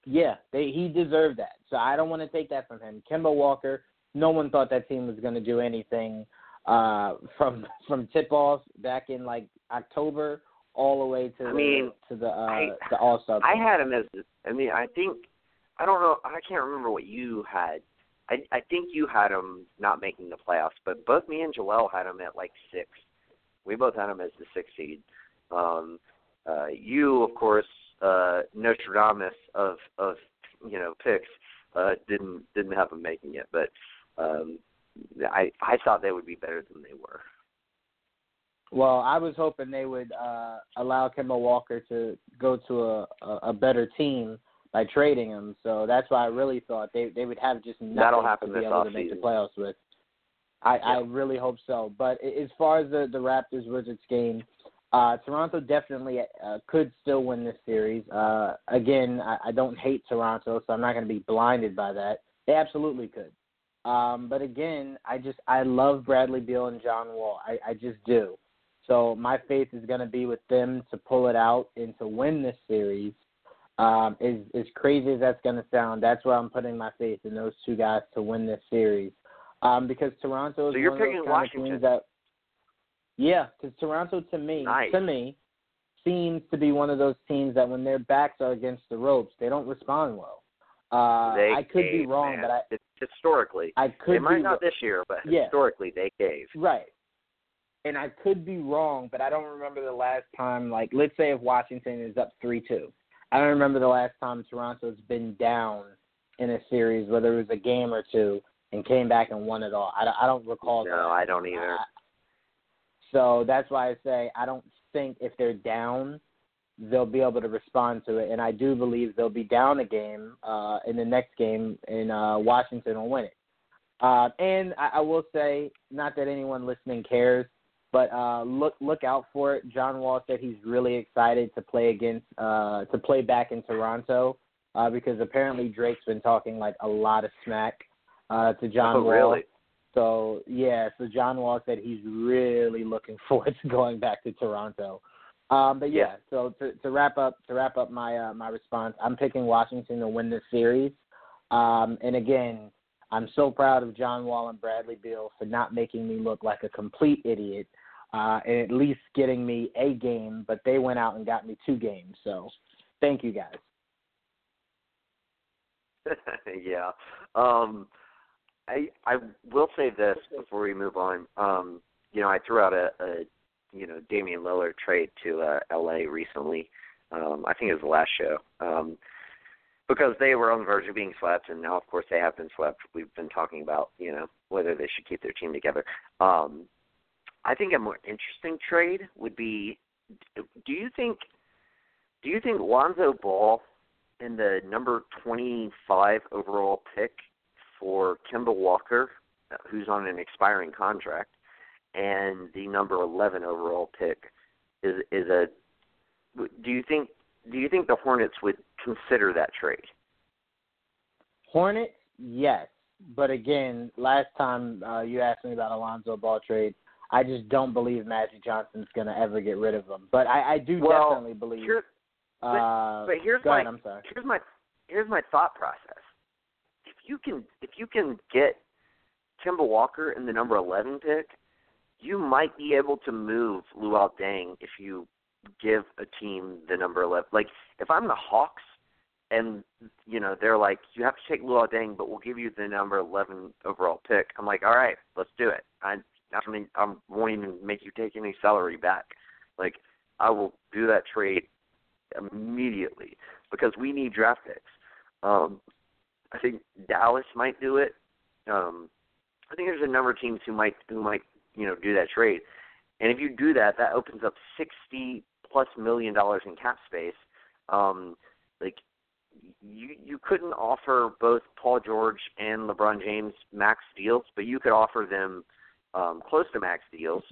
Yeah, they, he deserved that. So I don't want to take that from him. Kemba Walker, no one thought that team was going to do anything uh, from from tip off back in like October all the way to I the mean, to the uh, I, the All Star. I had him as. I mean, I think I don't know. I can't remember what you had. I I think you had him not making the playoffs, but both me and Joel had him at like six. We both had him as the sixth seed. Um, uh, you, of course, uh, Nostradamus of of you know picks, uh, didn't didn't have them making it, but um, I I thought they would be better than they were. Well, I was hoping they would uh, allow Kemba Walker to go to a, a, a better team by trading him. So that's why I really thought they they would have just nothing That'll happen to be able to make the playoffs with. I, Yeah. I really hope so. But as far as the the Raptors Wizards game, uh, Toronto definitely uh, could still win this series. Uh, again, I, I don't hate Toronto, so I'm not going to be blinded by that. They absolutely could. Um, but again, I just I love Bradley Beal and John Wall. I, I just do. So my faith is going to be with them to pull it out and to win this series. Um, as as crazy as that's going to sound, that's where I'm putting my faith in those two guys to win this series. Um, because Toronto is So you're one of those picking kind of teams that. Yeah, because Toronto to me, Nice. to me, seems to be one of those teams that when their backs are against the ropes, they don't respond well. Uh, they I could gave, be wrong, man. but I It's historically I could they might be not this year, but Yeah. historically they gave. Right. And I could be wrong, but I don't remember the last time. Like, let's say if Washington is up three two, I don't remember the last time Toronto's been down in a series, whether it was a game or two, and came back and won it all. I don't, I don't recall. that. No, I don't either. So that's why I say I don't think if they're down, they'll be able to respond to it, and I do believe they'll be down a game uh, in the next game, and uh, Washington will win it. Uh, and I, I will say, not that anyone listening cares, but uh, look look out for it. John Wall said he's really excited to play against uh, to play back in Toronto uh, because apparently Drake's been talking like a lot of smack uh, to John oh, Wall. really? So yeah, so John Wall said he's really looking forward to going back to Toronto. Um, but yeah, so to, to wrap up to wrap up my uh, my response, I'm picking Washington to win this series. Um, and again, I'm so proud of John Wall and Bradley Beal for not making me look like a complete idiot, uh, and at least getting me a game. But they went out and got me two games. So thank you guys. yeah. Um I I will say this before we move on. Um, you know, I threw out a, a you know, Damian Lillard trade to uh LA recently. Um, I think it was the last show. Um because they were on the verge of being swept and now of course they have been swept. We've been talking about, you know, whether they should keep their team together. Um I think a more interesting trade would be do you think do you think Lonzo Ball in the number 25 overall pick for Kemba Walker, uh, who's on an expiring contract, and the number 11 overall pick is is a. Do you think do you think the Hornets would consider that trade? Hornets, yes, but again, last time uh, you asked me about Alonzo Ball trade, I just don't believe Magic Johnson's going to ever get rid of him. But I, I do Well, definitely believe. Here, uh, but here's go my ahead, I'm sorry. here's my here's my thought process. You can if you can get Kemba Walker in the number 11 pick, you might be able to move Luol Deng if you give a team the number 11. Like if I'm the Hawks and you know they're like, you have to take Luol Deng, but we'll give you the number 11 overall pick. I'm like, all right, let's do it. I I mean, I won't even make you take any salary back. Like I will do that trade immediately because we need draft picks. Um, I think Dallas might do it. Um, I think there's a number of teams who might who might you know do that trade. And if you do that, that opens up sixty plus million dollars in cap space. Um, like you you couldn't offer both Paul George and LeBron James max deals, but you could offer them um, close to max deals.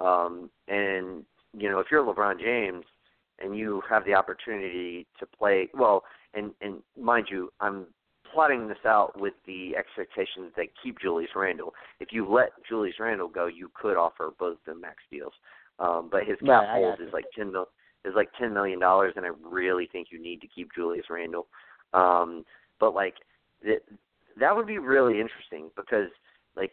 Um, and you know, if you're LeBron James and you have the opportunity to play well, and and mind you, I'm plotting this out with the expectations that keep Julius Randle. If you let Julius Randle go, you could offer both of them max deals. Um, but his cap right, hold is like ten mil is like ten million dollars, and I really think you need to keep Julius Randle. Um, but like that that would be really interesting because like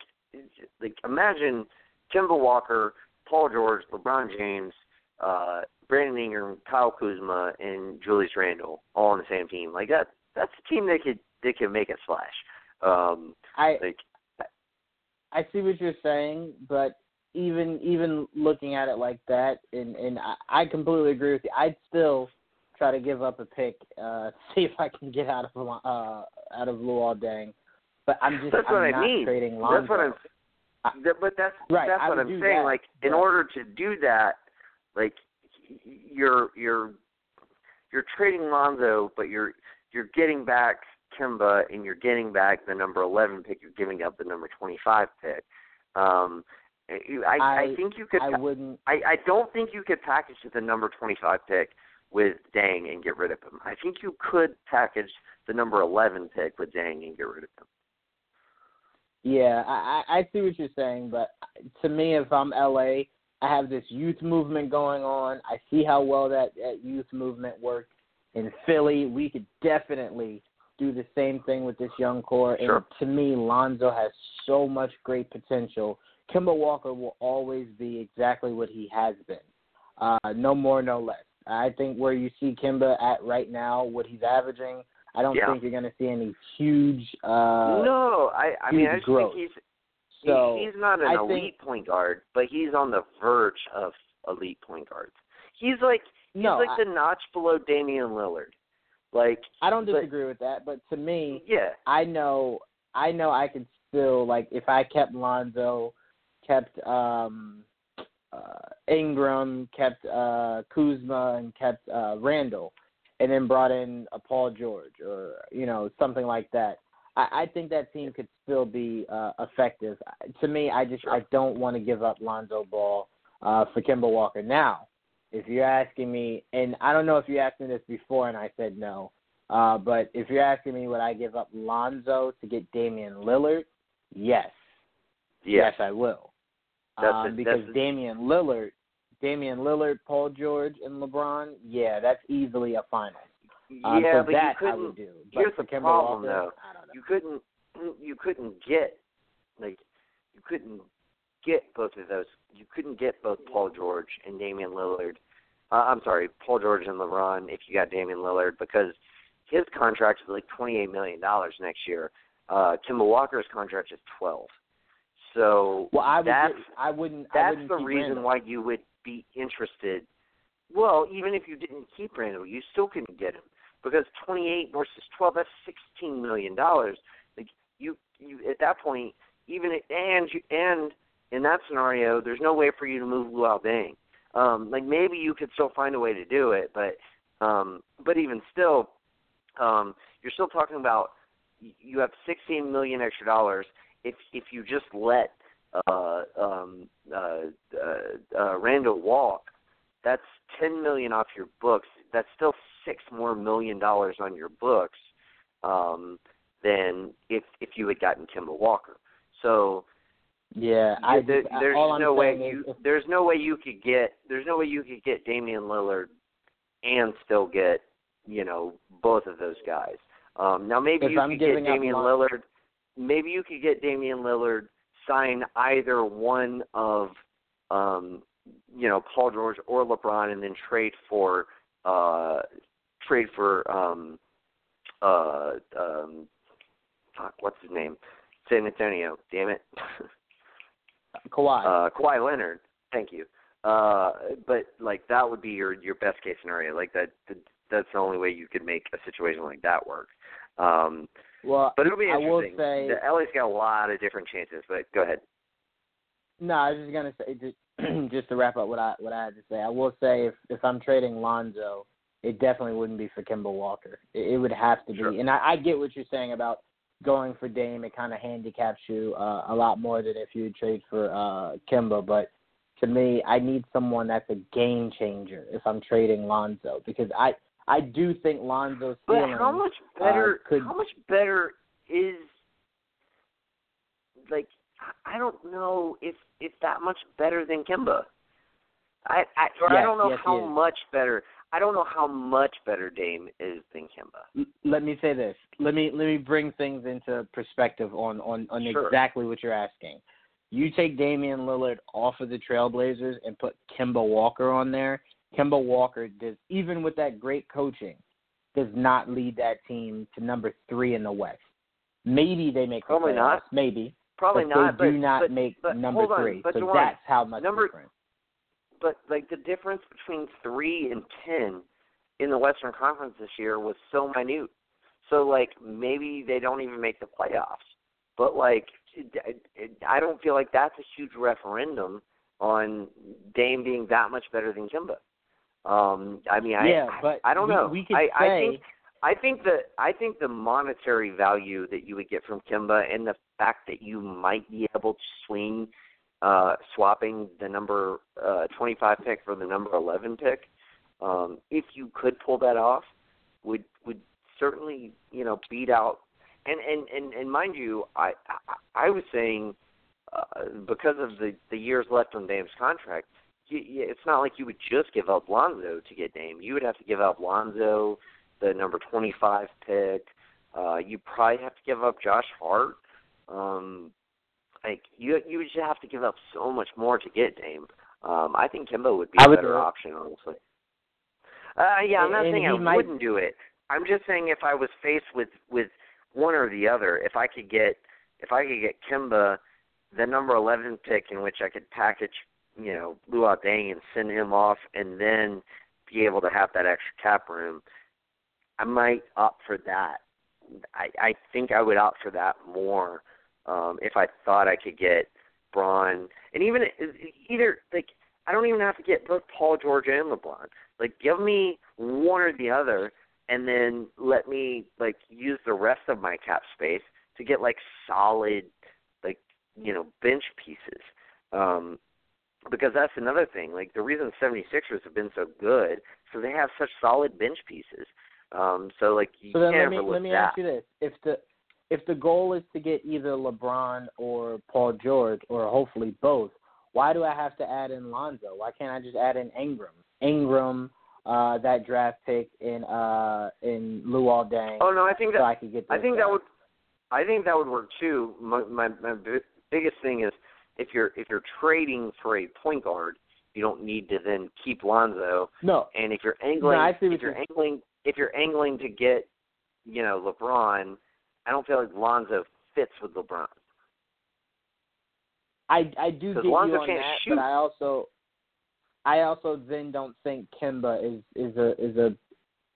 like imagine Kemba Walker, Paul George, LeBron James, uh, Brandon Ingram, Kyle Kuzma, and Julius Randle all on the same team. Like that that's a team that could they can make a splash. Um, I like, I see what you're saying, but even even looking at it like that, and and I, I completely agree with you. I'd still try to give up a pick, uh, see if I can get out of uh out of Luol Deng. But I'm just that's I'm what I mean. trading Lonzo. That's what I'm. That, but that's Right, that's I what I'm saying. that, like, in but- order to do that, like, you're you're you're trading Lonzo, but you're you're getting back Kemba, and you're getting back the number 11 pick. You're giving up the number 25 pick. Um, I, I, I- think you could. I wouldn't. I, I don't think you could package the number 25 pick with Deng and get rid of him. I think you could package the number 11 pick with Deng and get rid of him. Yeah, I, I I see what you're saying, but to me, if I'm LA, I have this youth movement going on. I see how well that, that youth movement worked in Philly. We could definitely do the same thing with this young core. Sure. And to me, Lonzo has so much great potential. Kemba Walker will always be exactly what he has been. Uh, no more, no less. I think where you see Kemba at right now, what he's averaging, I don't Yeah. think you're going to see any huge. Uh, no, I I mean I just growth. think he's So he's not an I elite think- point guard, but he's on the verge of elite point guards. He's like he's no, like I, the notch below Damian Lillard. Like I don't but- disagree with that, but to me, yeah, I know I know I could still like if I kept Lonzo, kept um uh Ingram, kept uh Kuzma and kept uh Randle and then brought in a Paul George or you know something like that. I, I think that team could still be uh effective. To me, I just I don't want to give up Lonzo Ball uh for Kemba Walker. Now, if you're asking me and I don't know if you asked me this before and I said no. Uh, but if you're asking me, would I give up Lonzo to get Damian Lillard? Yes. yeah. Yes, I will. Um, because Damian Lillard, Damian Lillard, Paul George, and LeBron, yeah, that's easily a final. Um, yeah, so but that you couldn't. would do. here's for the problem, Walker, though. I don't know. You couldn't you couldn't get like you couldn't get both of those. You couldn't get both Paul George and Damian Lillard. Uh, I'm sorry, Paul George and LeBron if you got Damian Lillard because his contract is like twenty eight million dollars next year. Uh Walker's contract is twelve. So Well, I would. that's I wouldn't. I that's wouldn't the reason Randle. why you would be interested. Well, even if you didn't keep Randle, you still couldn't get him because 28 versus 12, that's 16 million dollars. Like you, you at that point, even and you, and in that scenario, there's no way for you to move Luol Deng. Um, like maybe you could still find a way to do it, but um, but even still, um, you're still talking about you have 16 million extra dollars if if you just let uh, um, uh, uh, uh, Randle walk, that's ten million off your books. That's still six more million dollars on your books um, than if if you had gotten Kemba Walker. So Yeah, I. there, there's all I'm no way you is, there's no way you could get there's no way you could get Damian Lillard and still get you know both of those guys. Um, now maybe you I'm could get Damian Lillard. Maybe you could get Damian Lillard sign either one of um, you know Paul George or LeBron, and then trade for uh, trade for um, uh, um, fuck, what's his name? San Antonio. Damn it. Kawhi. Uh, Kawhi Leonard. Thank you. Uh, but like that would be your your best case scenario. Like that, that's the only way you could make a situation like that work. Um, well, but it'll be interesting. say the LA's got a lot of different chances. But go ahead. No, I was just gonna say just, just to wrap up what I what I had to say. I will say if if I'm trading Lonzo, it definitely wouldn't be for Kemba Walker. It, it would have to be. Sure. And I, I get what you're saying about going for Dame. It kind of handicaps you uh, a lot more than if you trade for uh, Kemba. But to me, I need someone that's a game changer if I'm trading Lonzo because I I do think Lonzo's But how much better? uh, could- how much better is like? I don't know if if that much better than Kemba. I I, or I don't know yes, how much better. I don't know how much better Dame is than Kemba. Let me say this. Let me let me bring things into perspective on on on Sure. exactly what you're asking. You take Damian Lillard off of the Trailblazers and put Kemba Walker on there. Kemba Walker does even with that great coaching does not lead that team to number 3 in the West. Maybe they make the Probably playoffs, not. maybe. Probably but not. They do not but, make but number on, 3. So Juwan, that's how much number- different. But like the difference between three and ten in the Western Conference this year was so minute. So like maybe they don't even make the playoffs. But like I don't feel like that's a huge referendum on Dame being that much better than Kemba. Um, I mean, I yeah, but I, I don't we, know. We could I, say I think I think the I think the monetary value that you would get from Kemba and the fact that you might be able to swing uh swapping the number uh 25 pick for the number 11 pick um if you could pull that off would would certainly you know beat out and and and, and mind you I, I I was saying uh, because of the the years left on Dame's contract you, you, it's not like you would just give up Lonzo to get Dame. You would have to give up Lonzo the number 25 pick. Uh you probably have to give up Josh Hart. Um like you you would just have to give up so much more to get Dame. Um, I think Kemba would be I a would better option, honestly. Uh, yeah, I'm not And saying I might- wouldn't do it. I'm just saying if I was faced with with one or the other, if I could get if I could get Kemba, the number 11 pick, in which I could package, you know, Luol Deng and send him off, and then be able to have that extra cap room, I might opt for that. I I think I would opt for that more um, if I thought I could get Braun, and even either like I don't even have to get both Paul George and LeBron. Like give me one or the other, and then let me like use the rest of my cap space to get like solid, like you know bench pieces. Um, because that's another thing. Like the reason 76ers have been so good, so they have such solid bench pieces. Um, so like you So then can't let me let me that. ask you this: if the if the goal is to get either LeBron or Paul George, or hopefully both, why do I have to add in Lonzo? Why can't I just add in Ingram? Ingram, uh, that draft pick in uh in Luol Deng, Oh no, I think so that I could get. I think that would I think that would work too. My my, my bi- biggest thing is if you're if you're trading for a point guard, you don't need to then keep Lonzo. no. And if you're angling, No, I see what if you're- angling, if you're angling to get, you know, LeBron, I don't feel like Lonzo fits with LeBron. I I do get Lonzo you on can't that, shoot. but I also I also then don't think Kemba is is a is a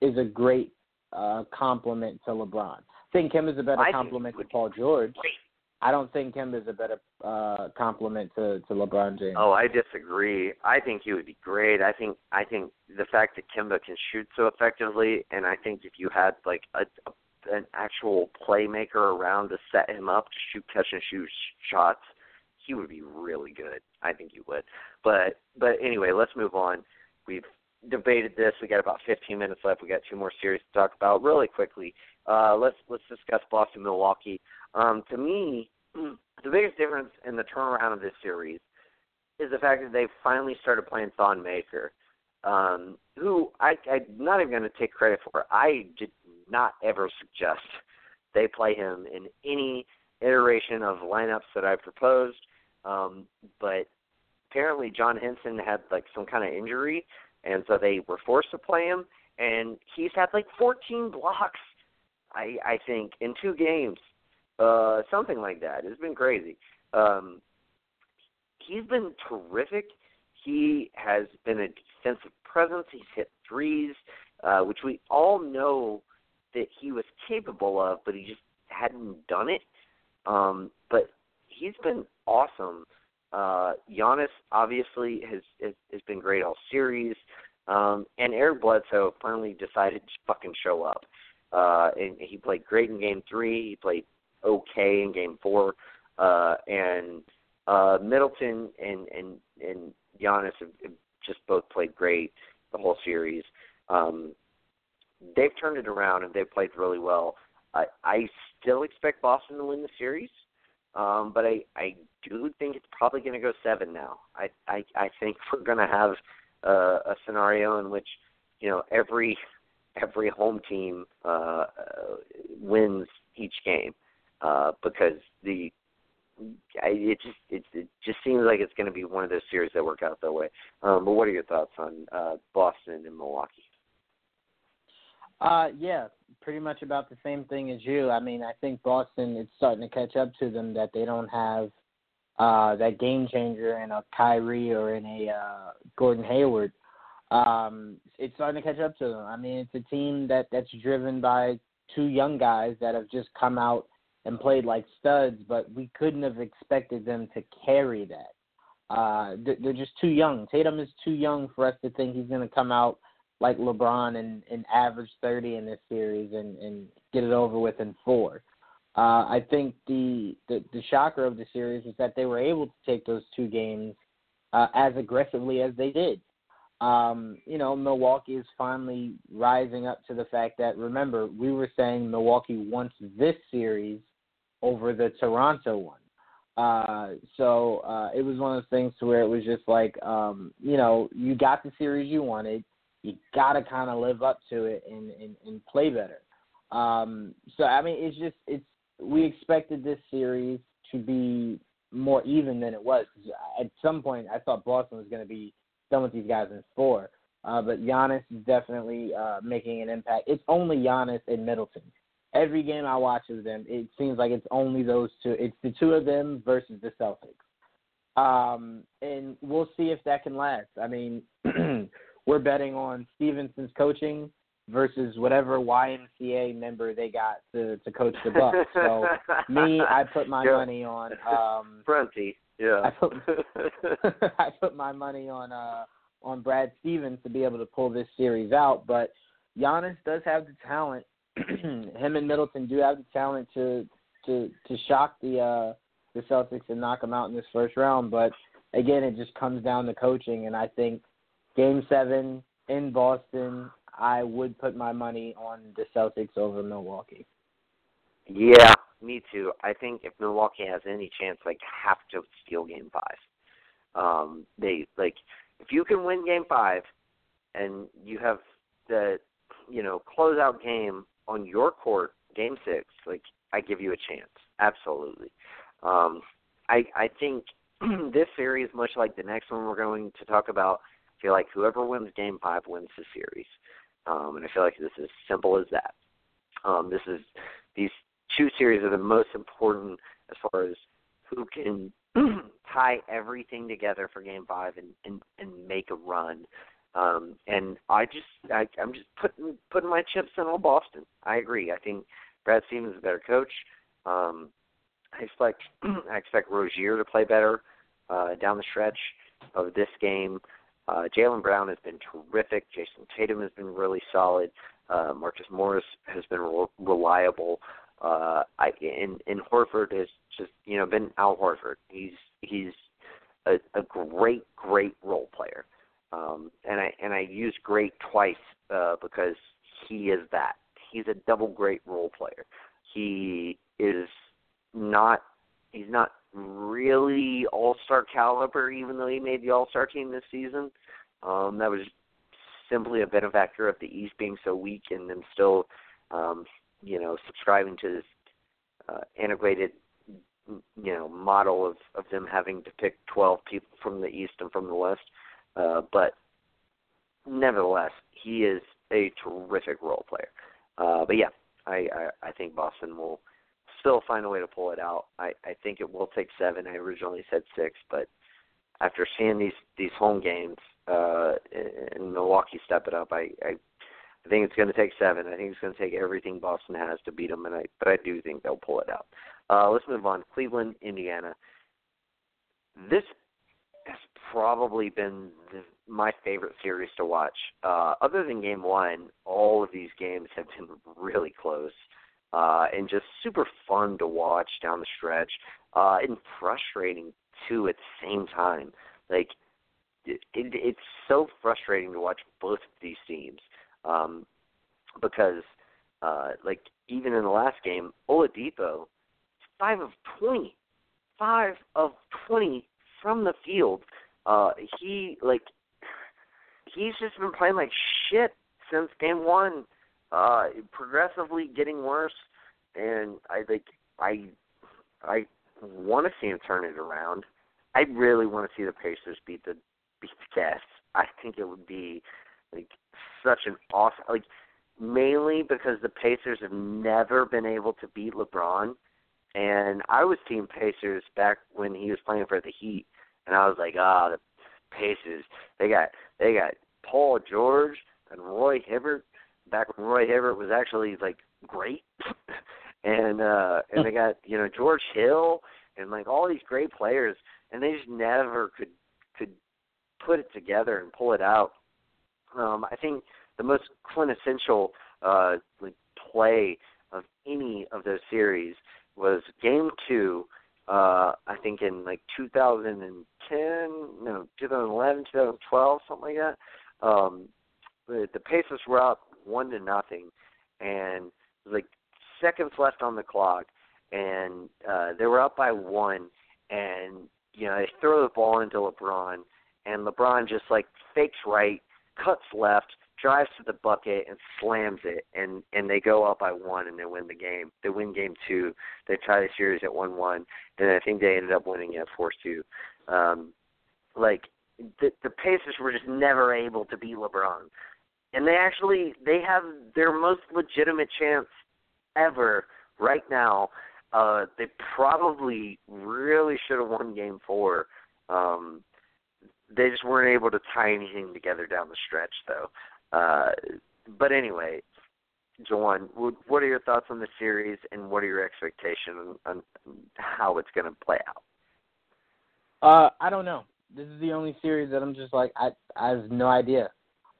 is a great uh compliment to LeBron. I think Kemba's a better I compliment to Paul George. great. I don't think Kemba's a better uh compliment to to LeBron James. Oh, I disagree. I think he would be great. I think I think the fact that Kemba can shoot so effectively, and I think if you had like a, a an actual playmaker around to set him up to shoot catch and shoot shots, he would be really good. I think he would. But but anyway, let's move on. We've debated this. We got about 15 minutes left. We got two more series to talk about really quickly. Uh, let's let's discuss Boston Milwaukee. Um, to me, the biggest difference in the turnaround of this series is the fact that they finally started playing Thon Maker, um, who I, I'm not even going to take credit for. I did not ever suggest they play him in any iteration of lineups that I proposed, um, but apparently John Henson had like some kind of injury, and so they were forced to play him. And he's had like 14 blocks, I I think, in two games, uh, something like that. It's been crazy. Um, he's been terrific. He has been a defensive presence. He's hit threes, uh, which we all know that he was capable of, but he just hadn't done it. Um, but he's been awesome. Uh, Giannis obviously has, has has been great all series, um, and Eric Bledsoe finally decided to fucking show up. Uh, and he played great in Game Three. He played okay in Game Four, uh, and uh, Middleton and and and Giannis have, have just both played great the whole series. Um, they've turned it around and they've played really well. I, I still expect Boston to win the series, um, but I, I do think it's probably going to go seven now. I, I, I think we're going to have uh, a scenario in which you know every every home team uh, wins each game uh, because the I, it just it, it just seems like it's going to be one of those series that work out that way. Um, but what are your thoughts on uh, Boston and Milwaukee? Uh, yeah, pretty much about the same thing as you. I mean, I think Boston it's starting to catch up to them that they don't have uh that game changer in a Kyrie or in a uh Gordon Hayward. Um it's starting to catch up to them. I mean, it's a team that that's driven by two young guys that have just come out and played like studs, but we couldn't have expected them to carry that. Uh, they're just too young. Tatum is too young for us to think he's going to come out like LeBron and, and average 30 in this series and, and get it over with in four. Uh, I think the, the the shocker of the series is that they were able to take those two games uh, as aggressively as they did. Um, you know, Milwaukee is finally rising up to the fact that remember we were saying Milwaukee wants this series over the Toronto one. Uh, so uh, it was one of those things to where it was just like, um, you know, you got the series you wanted. You got to kind of live up to it and, and, and play better. Um, so I mean, it's just it's we expected this series to be more even than it was. At some point, I thought Boston was going to be done with these guys in four. Uh, but Giannis is definitely uh, making an impact. It's only Giannis and Middleton every game I watch of them, it seems like it's only those two. It's the two of them versus the Celtics. Um, and we'll see if that can last. I mean, we're betting on Stevenson's coaching versus whatever YMCA member they got to to coach the Bucks. So me, I put my yeah. money on um Prunty. Yeah. I put I put my money on uh on Brad Stevens to be able to pull this series out, but Giannis does have the talent him and Middleton do have the talent to to to shock the uh the Celtics and knock them out in this first round. But again, it just comes down to coaching, and I think Game Seven in Boston, I would put my money on the Celtics over Milwaukee. Yeah, me too. I think if Milwaukee has any chance, like have to steal Game Five. Um, they like if you can win Game Five, and you have the you know closeout game on your court, game six, like I give you a chance. Absolutely. Um, I I think this series, much like the next one we're going to talk about, feel like whoever wins game five wins the series. Um, and I feel like this is simple as that. Um, this is these two series are the most important as far as who can tie everything together for game five and, and, and make a run um, and I just I, I'm just putting putting my chips in on Boston. I agree. I think Brad Stevens is a better coach. Um, I expect I expect Rozier to play better uh, down the stretch of this game. Uh, Jaylen Brown has been terrific. Jayson Tatum has been really solid. Uh, Marcus Morris has been re- reliable. Uh, I and, and Horford has just you know been Al Horford. He's he's a, a great great role player. Um, and I and I use great twice uh, because he is that. He's a double great role player. He is not he's not really all star caliber, even though he made the all star team this season. Um, that was simply a benefactor of the East being so weak and then still, um, you know, subscribing to this uh, integrated you know model of of them having to pick 12 people from the East and from the West, uh, but nevertheless, he is a terrific role player. Uh, but yeah, I, I I think Boston will still find a way to pull it out. I I think it will take seven. I originally said six, but after seeing these these home games uh, and Milwaukee step it up, I I, I think it's going to take seven. I think it's going to take everything Boston has to beat them, and I but I do think they'll pull it out. Uh, let's move on. Cleveland, Indiana. This has probably been the, my favorite series to watch. Uh, other than Game One, all of these games have been really close uh, and just super fun to watch down the stretch, uh, and frustrating too at the same time. Like it, it, it's so frustrating to watch both of these teams um, because, uh, like even in the last game, Oladipo, five of twenty, five of twenty from the field. Uh, he like he's just been playing like shit since game one. Uh, progressively getting worse, and I think I I want to see him turn it around. I really want to see the Pacers beat the beat the Cavs. I think it would be like such an awesome like mainly because the Pacers have never been able to beat LeBron and I was team Pacers back when he was playing for the Heat and I was like, ah, oh, the Pacers they got they got Paul George and Roy Hibbert back when Roy Hibbert was actually like great and uh and they got, you know, George Hill and like all these great players and they just never could could put it together and pull it out. Um, I think the most quintessential uh, like play of any of those series was Game Two. Uh, I think in like 2010, no, 2011, 2012, something like that. Um, the, the Pacers were up one to nothing, and like seconds left on the clock, and uh, they were up by one, and you know, they throw the ball into LeBron, and LeBron just like fakes right, cuts left, drives to the bucket, and slams it, and and they go up by one, and they win the game. They win game two. They tie the series at one-one, and I think they ended up winning at four-two. Um, like the the Pacers were just never able to beat LeBron, and they actually they have their most legitimate chance ever right now uh, they probably really should have won Game Four. Um, they just weren't able to tie anything together down the stretch, though. Uh, but anyway, Juwan, what are your thoughts on the series, and what are your expectations on, on how it's going to play out? Uh, I don't know. This is the only series that I'm just like I I have no idea.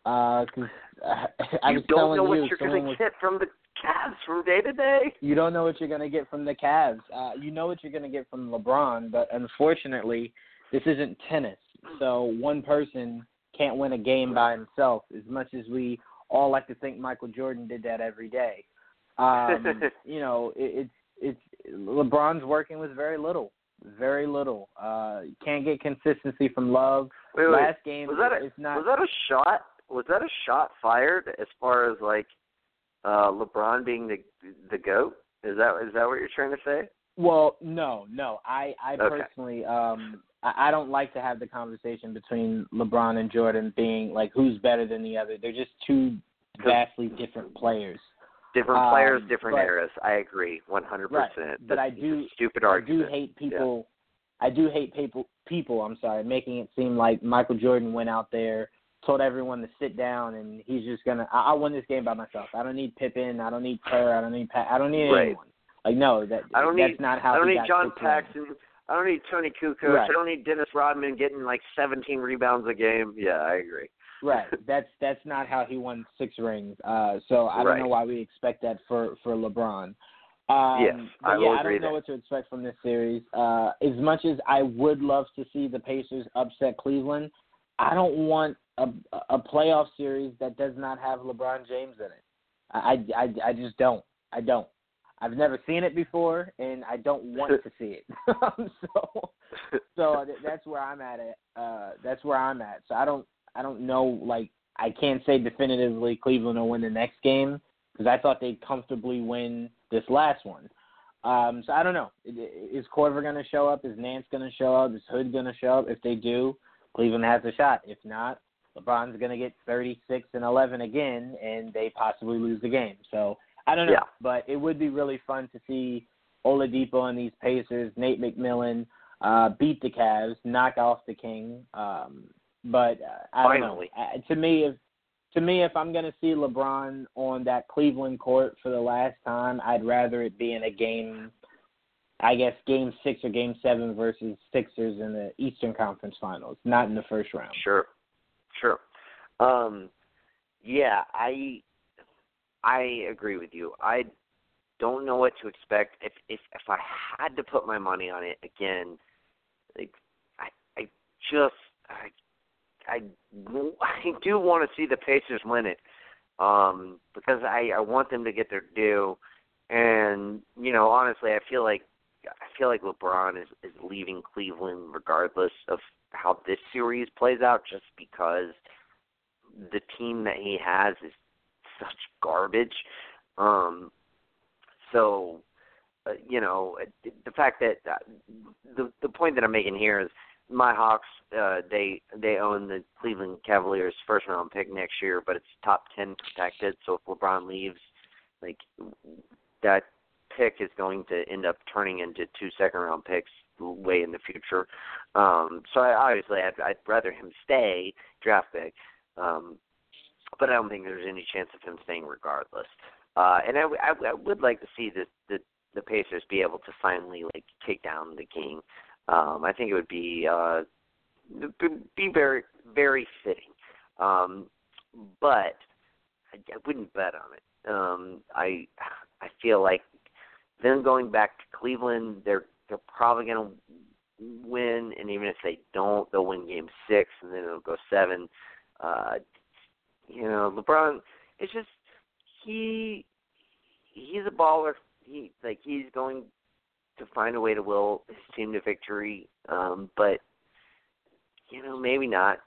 Uh, cause I, I you was don't telling know what you, you're going to get from the Cavs from day to day. You don't know what you're going to get from the Cavs. Uh, you know what you're going to get from LeBron, but unfortunately, this isn't tennis. So one person can't win a game by himself. As much as we all like to think Michael Jordan did that every day, um, you know, it, it's it's LeBron's working with very little, very little. Uh, can't get consistency from Love. Wait, wait. Last game, was that a, it's not. Was that a shot? Was that a shot fired as far as like uh, LeBron being the the goat? Is that is that what you're trying to say? Well, no, no. I I Okay. personally um I, I don't like to have the conversation between LeBron and Jordan being like who's better than the other. They're just two vastly different players. Different Um, players, different but- eras. I agree, 100. Right, percent but I do- stupid I do hate people. I do hate people. People, I'm sorry, making it seem like Michael Jordan went out there, told everyone to sit down, and he's just gonna. I, I'll win this game by myself. I don't need Pippen. I don't need Kerr. I don't need Pat. I don't need Right. anyone. Like no, that I don't that's need. not how I don't need John. Paxson. I don't need Toni Kukoc. Right. I don't need Dennis Rodman getting like 17 rebounds a game. Yeah, I agree. Right. That's that's not how he won six rings. Uh, so I don't Right. know why we expect that for for LeBron. Um, Yes, I yeah, will I don't know there. what to expect from this series. Uh, as much as I would love to see the Pacers upset Cleveland, I don't want a a playoff series that does not have LeBron James in it. I I I just don't. I don't. I've never seen it before, and I don't want to see it. so so that's where I'm at. It. Uh, that's where I'm at. So I don't I don't know. Like I can't say definitively Cleveland will win the next game because I thought they'd comfortably win this last one. Um, so I don't know. Is Korver going to show up? Is Nance going to show up? Is Hood going to show up? If they do, Cleveland has a shot. If not, LeBron's going to get 36 and 11 again, and they possibly lose the game. So I don't know, yeah. but it would be really fun to see Oladipo and these Pacers, Nate McMillan, uh, beat the Cavs, knock off the King. Um, but uh, I don't Finally. know. Uh, to me, if to me, if I'm going to see LeBron on that Cleveland court for the last time, I'd rather it be in a game. I guess game six or game seven versus Sixers in the Eastern Conference Finals, not in the first round. Sure, sure. Um, yeah, I I agree with you. I don't know what to expect. If if if I had to put my money on it again, like I I just I I I do want to see the Pacers win it. Um because I I want them to get their due and you know honestly I feel like feel like LeBron is is leaving Cleveland regardless of how this series plays out just because the team that he has is such garbage. Um so uh, you know the fact that uh, the the point that I'm making here is my Hawks uh they they own the Cleveland Cavaliers first round pick next year, but it's top 10 protected, so if LeBron leaves like that pick is going to end up turning into two second round picks way in the future. Um so I obviously I'd, I'd rather him stay draft pick. Um but I don't think there's any chance of him staying regardless. Uh, and I, I, I would like to see the, the the Pacers be able to finally like take down the King. Um, I think it would be uh, be very very fitting. Um, but I, I wouldn't bet on it. Um, I I feel like them going back to Cleveland, they're they're probably going to win, and even if they don't, they'll win Game Six, and then it'll go seven. Uh, you know, LeBron. It's just he he's a baller. He like he's going to find a way to will his team to victory. Um, but you know, maybe not.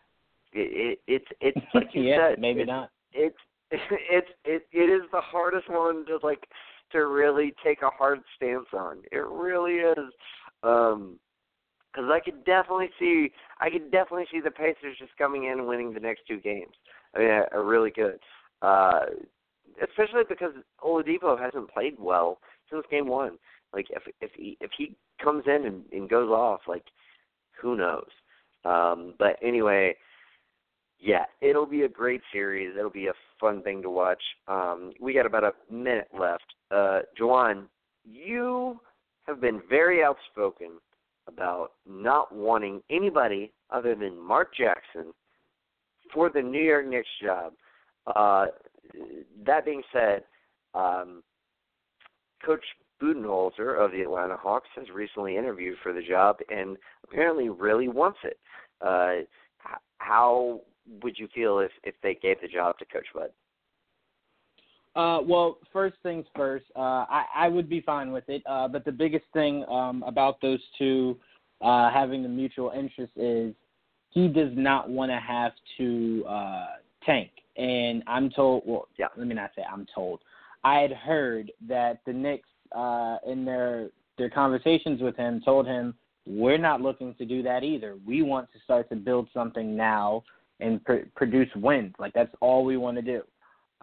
It, it it's it's like you yeah, said, maybe it's, not. It's it's it it is the hardest one to like to really take a hard stance on. It really is. Um because I could definitely see, I could definitely see the Pacers just coming in and winning the next two games. I mean, I, I really could. Uh, especially because Oladipo hasn't played well since game one. Like if if he if he comes in and, and goes off, like who knows? Um, but anyway, yeah, it'll be a great series. It'll be a fun thing to watch. Um, we got about a minute left. Uh, Juwan, you have been very outspoken about not wanting anybody other than Mark Jackson for the New York Knicks job. Uh, that being said, um, Coach Budenholzer of the Atlanta Hawks has recently interviewed for the job and apparently really wants it. Uh, how would you feel if if they gave the job to Coach Bud? Uh, well, first things first, uh, I, I would be fine with it. Uh, but the biggest thing um, about those two uh, having the mutual interest is he does not want to have to uh, tank. And I'm told, well, yeah. let me not say I'm told. I had heard that the Knicks, uh, in their their conversations with him, told him we're not looking to do that either. We want to start to build something now and pr- produce wins. Like that's all we want to do.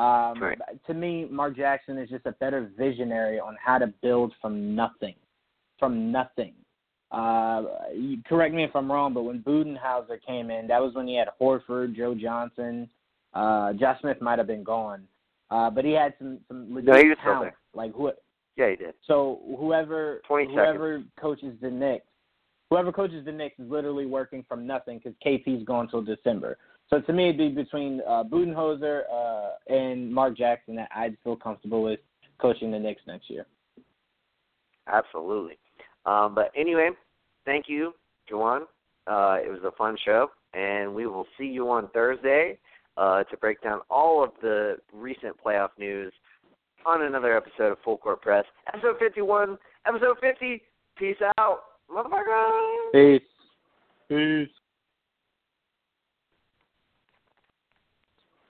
Um, right. To me, Mark Jackson is just a better visionary on how to build from nothing, from nothing. Uh, correct me if I'm wrong, but when Budenholzer came in, that was when he had Horford, Joe Johnson, uh, Josh Smith might have been gone, uh, but he had some some legit no, he was still talent. there. Like who? Yeah, he did. So whoever whoever coaches the Knicks, whoever coaches the Knicks is literally working from nothing because KP's gone till December. So to me, it'd be between uh, Budenholzer uh, and Mark Jackson that I'd feel comfortable with coaching the Knicks next year. Absolutely. Um, but anyway, thank you, Juwan. Uh, it was a fun show, and we will see you on Thursday uh, to break down all of the recent playoff news on another episode of Full Court Press. Episode 51, episode 50. Peace out, motherfucker. Peace. Peace.